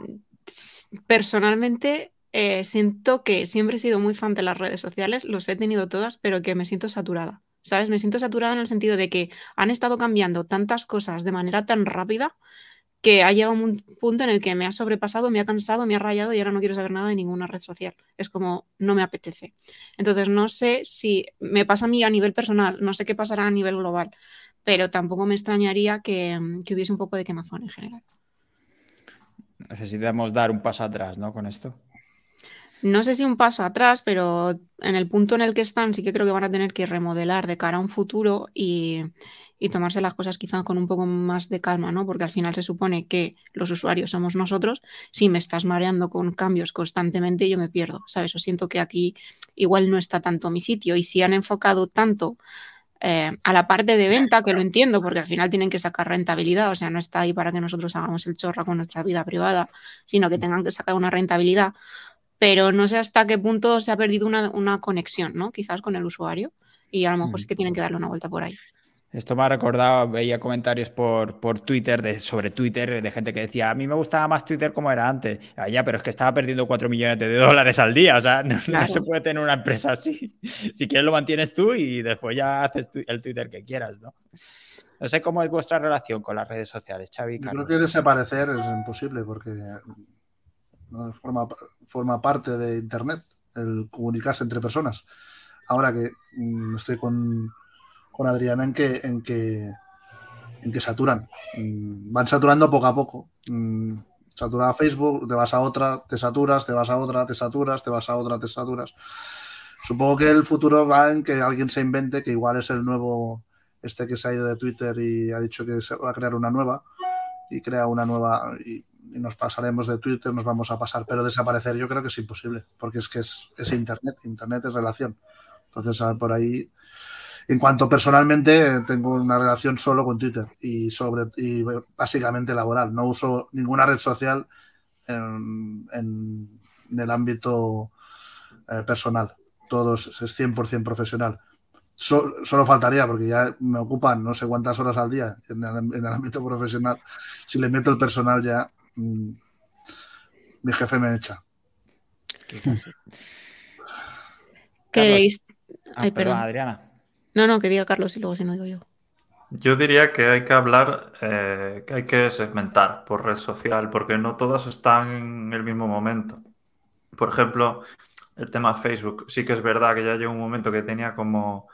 personalmente eh, siento que siempre he sido muy fan de las redes sociales, los he tenido todas, pero que me siento saturada. ¿Sabes? Me siento saturada en el sentido de que han estado cambiando tantas cosas de manera tan rápida que ha llegado un punto en el que me ha sobrepasado, me ha cansado, me ha rayado y ahora no quiero saber nada de ninguna red social. Es como, no me apetece. Entonces, no sé si me pasa a mí a nivel personal, no sé qué pasará a nivel global, pero tampoco me extrañaría que, que hubiese un poco de quemazón en general necesitamos dar un paso atrás, ¿no? Con esto. No sé si un paso atrás, pero en el punto en el que están sí que creo que van a tener que remodelar de cara a un futuro y, tomarse las cosas quizá con un poco más de calma, ¿no? Porque al final se supone que los usuarios somos nosotros. Si me estás mareando con cambios constantemente, yo me pierdo, ¿sabes? O siento que aquí igual no está tanto mi sitio y si han enfocado tanto eh, a la parte de venta, que lo entiendo, porque al final tienen que sacar rentabilidad, o sea, no está ahí para que nosotros hagamos el chorro con nuestra vida privada, sino que tengan que sacar una rentabilidad, pero no sé hasta qué punto se ha perdido una, conexión, ¿no? Quizás con el usuario, y a lo mejor sí que tienen que darle una vuelta por ahí. Esto me ha recordado, veía comentarios por, por Twitter, de, sobre Twitter, de gente que decía, a mí me gustaba más Twitter como era antes. Ah, ya, pero es que estaba perdiendo 4 millones de dólares al día, o sea, no, se puede tener una empresa así. Si quieres lo mantienes tú y después ya haces el Twitter que quieras, ¿no? No sé cómo es vuestra relación con las redes sociales, Xavi. Yo creo que desaparecer es imposible porque forma, forma parte de Internet el comunicarse entre personas. Ahora que mm, estoy con con Adriana en que, en que, en que saturan. Mm, van saturando poco a poco. Mm, satura Facebook, te vas a otra, te saturas, te vas a otra, te saturas, te vas a otra, te saturas. Supongo que el futuro va en que alguien se invente, que igual es el nuevo, este que se ha ido de Twitter y ha dicho que se va a crear una nueva, y crea una nueva, y, nos pasaremos de Twitter, nos vamos a pasar, pero desaparecer yo creo que es imposible, porque es que es, es Internet, Internet es relación. Entonces, por ahí en cuanto personalmente, tengo una relación solo con Twitter y, sobre, y básicamente laboral. No uso ninguna red social en, el ámbito eh, personal. Todo es, 100% profesional. solo faltaría, porque ya me ocupan no sé cuántas horas al día en el, ámbito profesional. Si le meto el personal ya, mm, mi jefe me echa. ¿Creéis? Ay, perdón, Adriana. No, no, que diga Carlos y luego si no digo yo. Yo diría que hay que hablar, eh, que hay que segmentar por red social, porque no todas están en el mismo momento. Por ejemplo, el tema Facebook. Sí que es verdad que ya llegó un momento que tenía como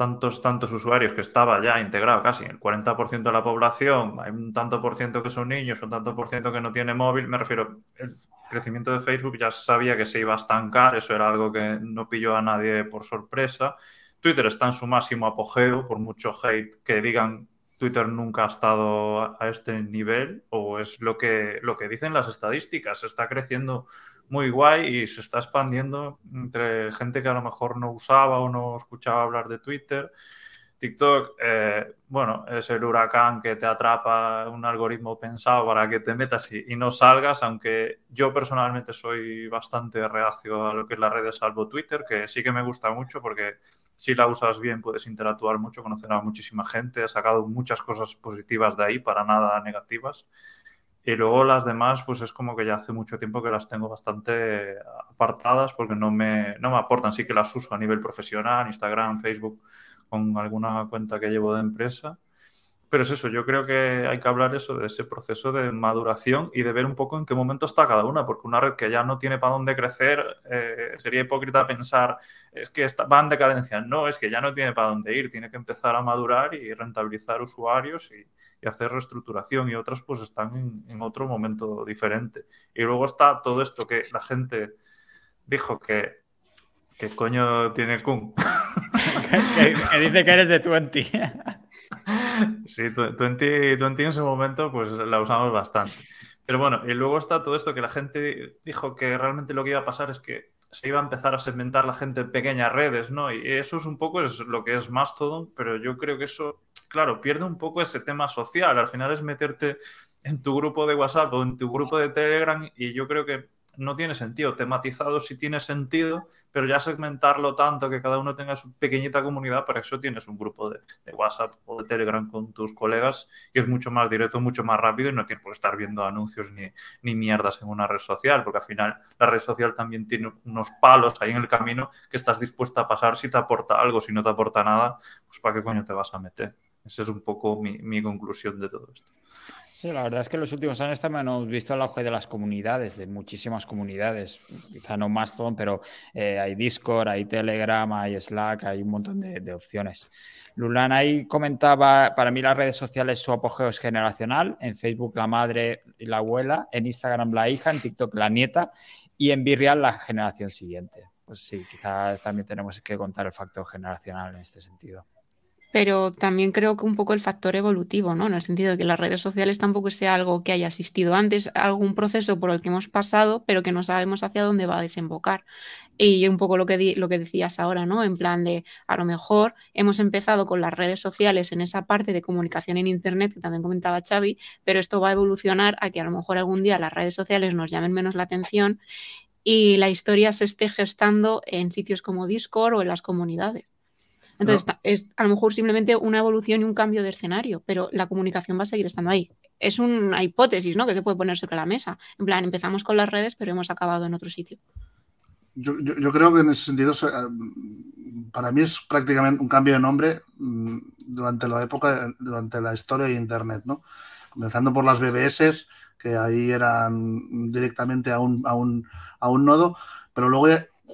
tantos, tantos usuarios que estaba ya integrado casi el 40% de la población, hay un tanto por ciento que son niños, un tanto por ciento que no tiene móvil, me refiero, el crecimiento de Facebook ya sabía que se iba a estancar, eso era algo que no pilló a nadie por sorpresa Twitter está en su máximo apogeo, por mucho hate que digan Twitter nunca ha estado a este nivel o es lo que, lo que dicen las estadísticas. Está creciendo muy guay y se está expandiendo entre gente que a lo mejor no usaba o no escuchaba hablar de Twitter TikTok, eh, bueno, es el huracán que te atrapa un algoritmo pensado para que te metas y, no salgas, aunque yo personalmente soy bastante reacio a lo que es las redes, salvo Twitter, que sí que me gusta mucho porque si la usas bien puedes interactuar mucho, conocer a muchísima gente, he sacado muchas cosas positivas de ahí, para nada negativas. Y luego las demás, pues es como que ya hace mucho tiempo que las tengo bastante apartadas porque no me, no me aportan. Sí que las uso a nivel profesional, Instagram, Facebook, con alguna cuenta que llevo de empresa. Pero es eso, yo creo que hay que hablar eso de ese proceso de maduración y de ver un poco en qué momento está cada una, porque una red que ya no tiene para dónde crecer, eh, sería hipócrita pensar, es que está, va en decadencia. No, es que ya no tiene para dónde ir, tiene que empezar a madurar y rentabilizar usuarios y, hacer reestructuración y otras pues están en, en, otro momento diferente. Y luego está todo esto que la gente dijo que, que coño tiene Kun. que, dice que eres de 20. sí, 20, 20 en su momento pues la usamos bastante. Pero bueno, y luego está todo esto que la gente dijo que realmente lo que iba a pasar es que se iba a empezar a segmentar la gente en pequeñas redes, ¿no? Y eso es un poco es lo que es Mastodon, pero yo creo que eso, claro, pierde un poco ese tema social. Al final es meterte en tu grupo de WhatsApp o en tu grupo de Telegram y yo creo que no tiene sentido. Tematizado sí tiene sentido, pero ya segmentarlo tanto que cada uno tenga su pequeñita comunidad, para eso tienes un grupo de, WhatsApp o de Telegram con tus colegas y es mucho más directo, mucho más rápido y no tienes por estar viendo anuncios ni, ni mierdas en una red social, porque al final la red social también tiene unos palos ahí en el camino que estás dispuesta a pasar si te aporta algo, si no te aporta nada, pues para qué coño te vas a meter. Esa es un poco mi, conclusión de todo esto. Sí, la verdad es que en los últimos años también hemos visto el auge de las comunidades, de muchísimas comunidades, quizá no Mastodon, pero eh, hay Discord, hay Telegram, hay Slack, hay un montón de, opciones. Lulan ahí comentaba, para mí las redes sociales su apogeo es generacional, en Facebook la madre y la abuela, en Instagram la hija, en TikTok la nieta y en Virreal la generación siguiente. Pues sí, quizá también tenemos que contar el factor generacional en este sentido pero también creo que un poco el factor evolutivo, ¿no? En el sentido de que las redes sociales tampoco sea algo que haya existido antes, algún proceso por el que hemos pasado, pero que no sabemos hacia dónde va a desembocar. Y un poco lo que, lo que decías ahora, ¿no? En plan de, a lo mejor hemos empezado con las redes sociales en esa parte de comunicación en Internet, que también comentaba Xavi, pero esto va a evolucionar a que a lo mejor algún día las redes sociales nos llamen menos la atención y la historia se esté gestando en sitios como Discord o en las comunidades. Entonces, es a lo mejor simplemente una evolución y un cambio de escenario, pero la comunicación va a seguir estando ahí. Es una hipótesis, ¿no? Que se puede poner sobre la mesa. En plan, empezamos con las redes, pero hemos acabado en otro sitio. Yo, creo que en ese sentido, para mí es prácticamente un cambio de nombre mm, durante la época, durante la historia de Internet, ¿no? Comenzando por las BBS, que ahí eran directamente a un, a un, a un nodo, pero luego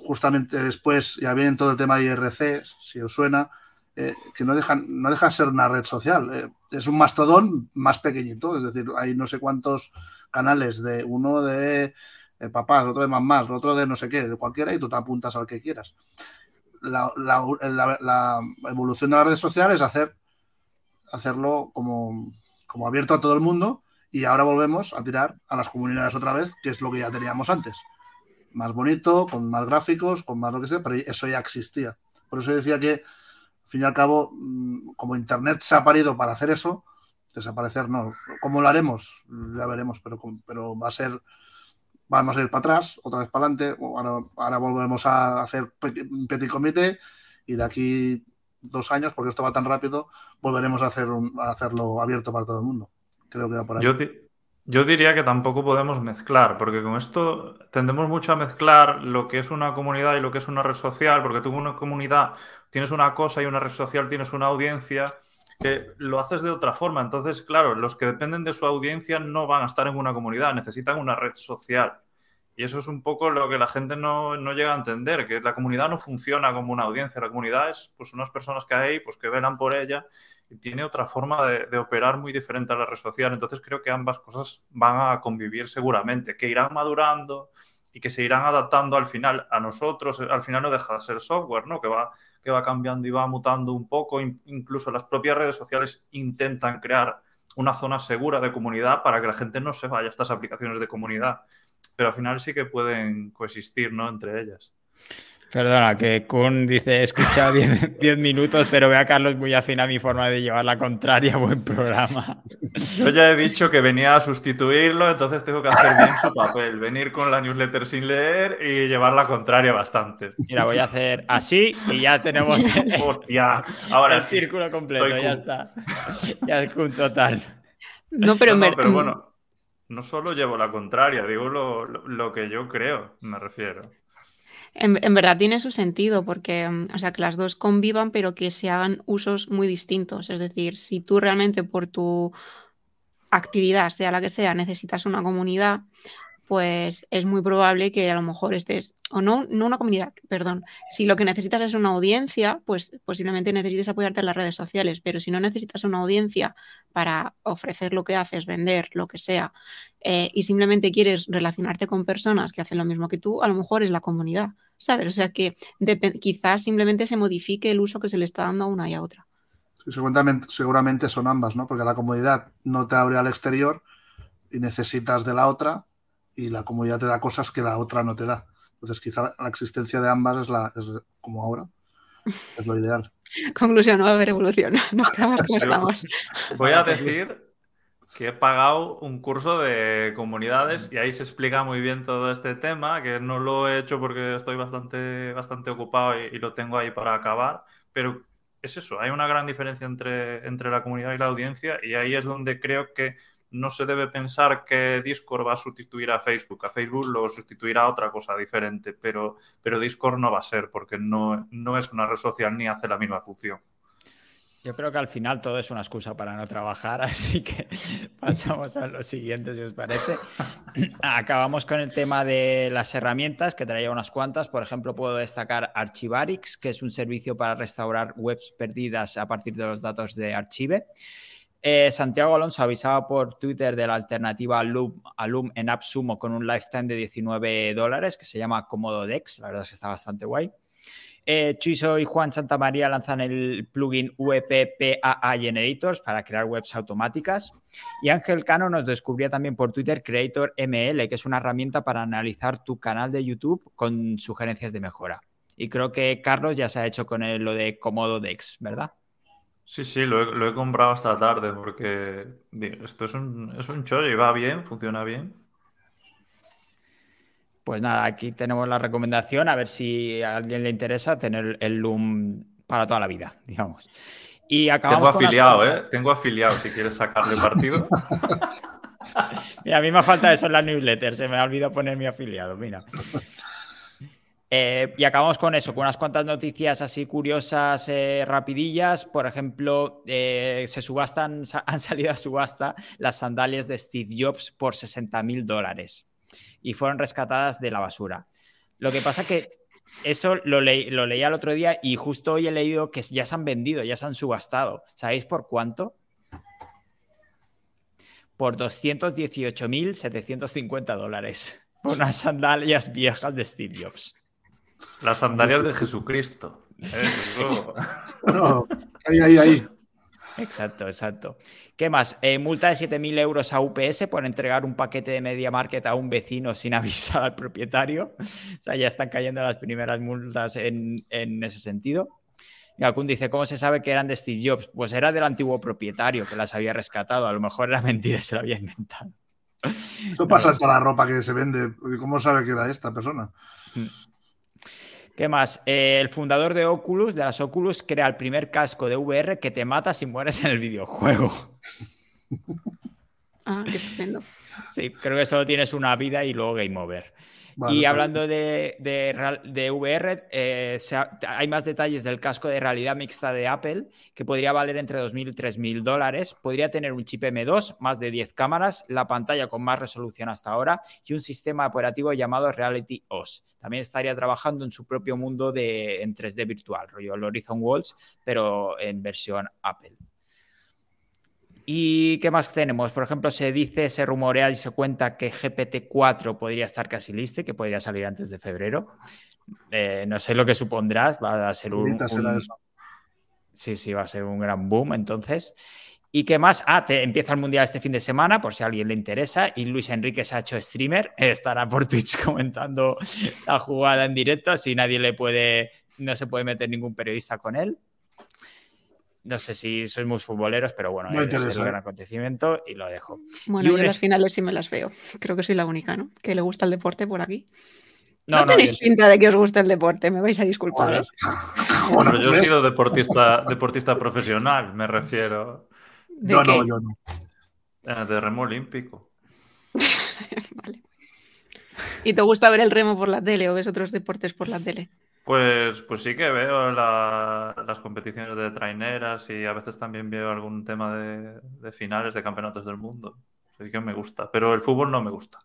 justamente después ya viene todo el tema de IRC, si os suena, eh, que no dejan, no dejan ser una red social. Eh, es un mastodón más pequeñito, es decir, hay no sé cuántos canales de uno de eh, papás, otro de mamás, otro de no sé qué, de cualquiera, y tú te apuntas al que quieras. La, evolución de las redes sociales es hacer, hacerlo como, como abierto a todo el mundo y ahora volvemos a tirar a las comunidades otra vez, que es lo que ya teníamos antes más bonito, con más gráficos, con más lo que sea, pero eso ya existía. Por eso decía que, al fin y al cabo, mm, como Internet se ha parido para hacer eso, desaparecer no. ¿Cómo lo haremos? Ya veremos, pero, pero va a ser, vamos a ir para atrás, otra vez para adelante, ahora, volvemos a hacer un petit comité y de aquí dos años, porque esto va tan rápido, volveremos a, hacer a hacerlo abierto para todo el mundo. Creo que va por ahí. Yo diría que tampoco podemos mezclar, porque con esto tendemos mucho a mezclar lo que es una comunidad y lo que es una red social, porque tú en una comunidad tienes una cosa y una red social tienes una audiencia que lo haces de otra forma. Entonces, claro, los que dependen de su audiencia no van a estar en una comunidad, necesitan una red social. Y eso es un poco lo que la gente no, no, llega a entender, que la comunidad no funciona como una audiencia, la comunidad es pues unas personas que hay, pues que velan por ella tiene otra forma de, operar muy diferente a la red social. Entonces creo que ambas cosas van a convivir seguramente, que irán madurando y que se irán adaptando al final a nosotros. Al final no deja de ser software, ¿no? Que va, que va cambiando y va mutando un poco. Incluso las propias redes sociales intentan crear una zona segura de comunidad para que la gente no se vaya a estas aplicaciones de comunidad. Pero al final sí que pueden coexistir, ¿no? Entre ellas. Perdona, que Kun dice, he escuchado 10 minutos, pero ve a Carlos muy afín a mi forma de llevar la contraria. Buen programa. Yo ya he dicho que venía a sustituirlo, entonces tengo que hacer bien su papel. Venir con la newsletter sin leer y llevar la contraria bastante. Mira, voy a hacer así y ya tenemos Hostia, ahora el círculo completo, ya está. Ya es Kun total. No, pero, pero bueno, no solo llevo la contraria, digo lo que yo creo, me refiero. En, verdad tiene su sentido porque, mm, o sea, que las dos convivan, pero que se hagan usos muy distintos. Es decir, si tú realmente por tu actividad, sea la que sea, necesitas una comunidad, pues es muy probable que a lo mejor estés, o no, no una comunidad, perdón, si lo que necesitas es una audiencia, pues posiblemente necesites apoyarte en las redes sociales, pero si no necesitas una audiencia para ofrecer lo que haces, vender, lo que sea, eh, y simplemente quieres relacionarte con personas que hacen lo mismo que tú, a lo mejor es la comunidad, ¿sabes? O sea que quizás simplemente se modifique el uso que se le está dando a una y a otra. seguramente, seguramente son ambas, ¿no? Porque la comunidad no te abre al exterior y necesitas de la otra y la comunidad te da cosas que la otra no te da. Entonces, quizá la existencia de ambas es, la, es como ahora, es lo ideal. Conclusión, no va a haber evolución. No estamos como estamos. Voy a decir que he pagado un curso de comunidades y ahí se explica muy bien todo este tema, que no lo he hecho porque estoy bastante, bastante ocupado y, y lo tengo ahí para acabar, pero es eso, hay una gran diferencia entre, entre la comunidad y la audiencia y ahí es donde creo que no se debe pensar que Discord va a sustituir a Facebook. A Facebook lo sustituirá otra cosa diferente, pero, pero Discord no va a ser porque no, no es una red social ni hace la misma función. Yo creo que al final todo es una excusa para no trabajar, así que pasamos a lo siguiente, si os parece. Acabamos con el tema de las herramientas, que traía unas cuantas. Por ejemplo, puedo destacar Archivarix, que es un servicio para restaurar webs perdidas a partir de los datos de Archive. Eh, Santiago Alonso avisaba por Twitter de la alternativa Alum, Alum en AppSumo con un lifetime de 19 dólares que se llama Comodo Dex. La verdad es que está bastante guay. Eh, Chuiso y Juan Santamaría lanzan el plugin VPPAA Generators para crear webs automáticas. Y Ángel Cano nos descubría también por Twitter Creator ML, que es una herramienta para analizar tu canal de YouTube con sugerencias de mejora. Y creo que Carlos ya se ha hecho con lo de Comodo Dex, ¿verdad? Sí, sí, lo he, comprado esta tarde porque esto es un, es un chollo y va bien, funciona bien. Pues nada, aquí tenemos la recomendación, a ver si a alguien le interesa tener el Loom para toda la vida, digamos. Y acabamos Tengo afiliado, ¿eh? Tengo afiliado si quieres sacarle partido. mira, a mí me falta eso en la newsletter, se me ha olvidado poner mi afiliado, mira. Eh, y acabamos con eso, con unas cuantas noticias así curiosas, eh, rapidillas. Por ejemplo, eh, se subastan, han salido a subasta las sandalias de Steve Jobs por 60 mil dólares y fueron rescatadas de la basura. Lo que pasa que eso lo, lo leí el otro día y justo hoy he leído que ya se han vendido, ya se han subastado. ¿Sabéis por cuánto? Por 218.750 dólares. Unas sandalias viejas de Steve Jobs. Las sandalias de Jesucristo. no, ahí, ahí, ahí. Exacto, exacto. ¿Qué más? Eh, multa de 7.000 euros a UPS por entregar un paquete de Media Market a un vecino sin avisar al propietario. O sea, ya están cayendo las primeras multas en, ese sentido. Y Alcún dice, ¿cómo se sabe que eran de Steve Jobs? Pues era del antiguo propietario que las había rescatado. A lo mejor era mentira, se lo había inventado. Eso pasa en toda la ropa que se vende. ¿Cómo sabe que era esta persona? ¿Qué más? Eh, el fundador de Oculus, de las Oculus, crea el primer casco de VR que te mata si mueres en el videojuego. Ah, qué estupendo. Sí, creo que solo tienes una vida y luego game over y hablando de, de, VR, eh, hay más detalles del casco de realidad mixta de Apple que podría valer entre 2.000 y 3.000 dólares. Podría tener un chip M2, más de 10 cámaras, la pantalla con más resolución hasta ahora y un sistema operativo llamado Reality OS. También estaría trabajando en su propio mundo de, en 3D virtual, rollo el Horizon Walls, pero en versión Apple. ¿Y qué más tenemos? Por ejemplo, se dice, se rumorea y se cuenta que GPT-4 podría estar casi listo y que podría salir antes de febrero. Eh, no sé lo que supondrás, va a ser un, Sí, sí, va a ser un gran boom entonces. ¿Y qué más? Ah, te, empieza el Mundial este fin de semana, por si a alguien le interesa. Y Luis Enrique se ha hecho streamer. Estará por Twitch comentando la jugada en directo. Así nadie le puede, no se puede meter ningún periodista con él. No sé si sois muy futboleros, pero bueno, es el gran acontecimiento y lo dejo. Bueno, yo las finales sí me las veo. Creo que soy la única, ¿no? Que le gusta el deporte por aquí. No, tenéis pinta de que os guste el deporte, me vais a disculpar. ¿eh? Bueno, yo he sido deportista, deportista profesional, me refiero. yo no, yo no. Eh, de remo olímpico. vale. ¿Y te gusta ver el remo por la tele o ves otros deportes por la tele? Pues, pues sí que veo las competiciones de traineras y a veces también veo algún tema de, finales de campeonatos del mundo. Así que me gusta. Pero el fútbol no me gusta.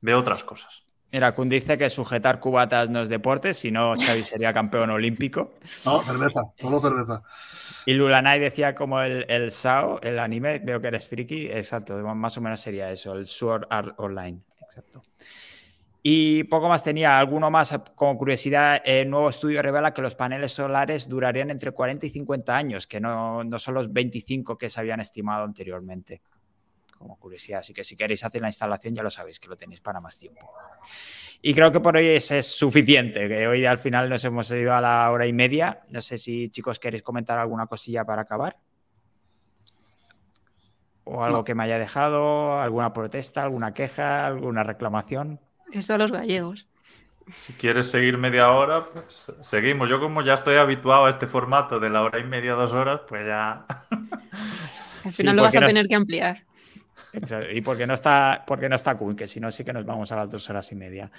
Veo otras cosas. Mira, Kun dice que sujetar cubatas no es deporte, si no Xavi sería campeón olímpico. No, cerveza, solo cerveza. Y Lulanai decía como el, el SAO, el anime, veo que eres friki, exacto, más o menos sería eso, el Sword Art Online, exacto. Y poco más tenía, alguno más como curiosidad, el nuevo estudio revela que los paneles solares durarían entre 40 y 50 años, que no, no son los 25 que se habían estimado anteriormente. Como curiosidad, así que si queréis hacer la instalación ya lo sabéis, que lo tenéis para más tiempo. Y creo que por hoy es, es suficiente, que hoy al final nos hemos ido a la hora y media. No sé si chicos queréis comentar alguna cosilla para acabar. O algo que me haya dejado, alguna protesta, alguna queja, alguna reclamación. Eso a los gallegos. Si quieres seguir media hora, pues seguimos. Yo como ya estoy habituado a este formato de la hora y media, dos horas, pues ya... Al final lo vas a tener que ampliar. Y porque no está, porque no está cool, que si no, sí que nos vamos a las dos horas y media.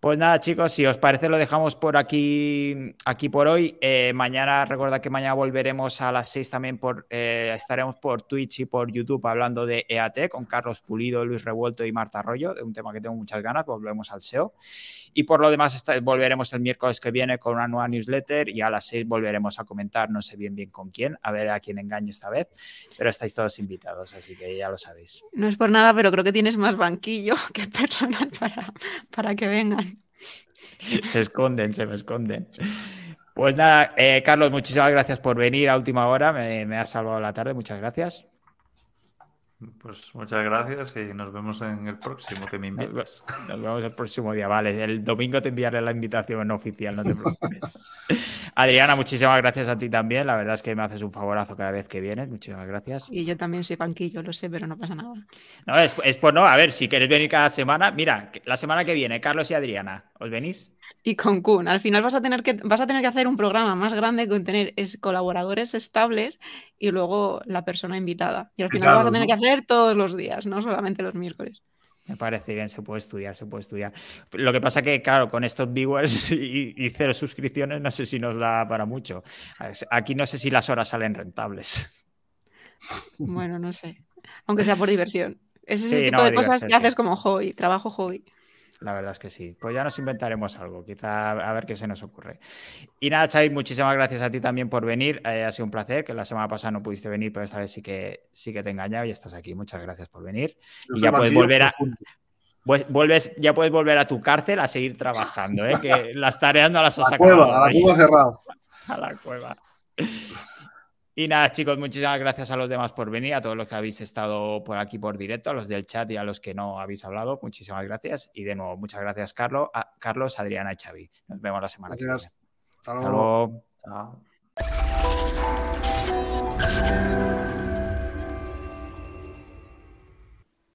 Pues nada, chicos, si os parece, lo dejamos por aquí, aquí por hoy. Eh, mañana, recuerda que mañana volveremos a las seis también por eh, estaremos por Twitch y por YouTube hablando de EAT con Carlos Pulido, Luis Revuelto y Marta Arroyo, de un tema que tengo muchas ganas, volvemos al SEO. Y por lo demás, volveremos el miércoles que viene con una nueva newsletter y a las seis volveremos a comentar, no sé bien bien con quién, a ver a quién engaño esta vez, pero estáis todos invitados, así que ya lo sabéis. No es por nada, pero creo que tienes más banquillo que personal para, para que vengan. Se esconden, se me esconden. Pues nada, eh, Carlos, muchísimas gracias por venir a última hora. Me, me salvado la tarde. Muchas gracias. Pues muchas gracias y nos vemos en el próximo que me invites. Nos vemos el próximo día, vale. El domingo te enviaré la invitación no oficial, no te preocupes. Adriana, muchísimas gracias a ti también. La verdad es que me haces un favorazo cada vez que vienes. Muchísimas gracias. Y yo también soy panquillo, lo sé, pero no pasa nada. No, es, es por no. A ver, si queréis venir cada semana, mira, la semana que viene, Carlos y Adriana, ¿os venís? Y con Kun. Al final vas a tener que, vas a tener que hacer un programa más grande con tener colaboradores estables y luego la persona invitada. Y al final vas a tener que hacer todos los días, no solamente los miércoles. Me parece bien, se puede estudiar, se puede estudiar. Lo que pasa que, claro, con estos viewers y, y, cero suscripciones, no sé si nos da para mucho. Aquí no sé si las horas salen rentables. Bueno, no sé. Aunque sea por diversión. Es ese tipo de cosas que haces como hobby, trabajo hobby. La verdad es que sí. Pues ya nos inventaremos algo, quizá a ver qué se nos ocurre. Y nada, Xavi, muchísimas gracias a ti también por venir. Eh, ha sido un placer, que la semana pasada no pudiste venir, pero esta vez sí que, sí que te he engañado y estás aquí. Muchas gracias por venir. y ya puedes volver a... Vuelves, ya puedes volver a tu cárcel a seguir trabajando, ¿eh? que las tareas no las has sacado. a la cueva cerrado. A la cueva. Y nada, chicos, muchísimas gracias a los demás por venir, a todos los que habéis estado por aquí por directo, a los del chat y a los que no habéis hablado. Muchísimas gracias. Y de nuevo, muchas gracias, Carlos, a Carlos Adriana y Xavi. Nos vemos la semana que viene. Hasta luego. Hasta luego. Chao.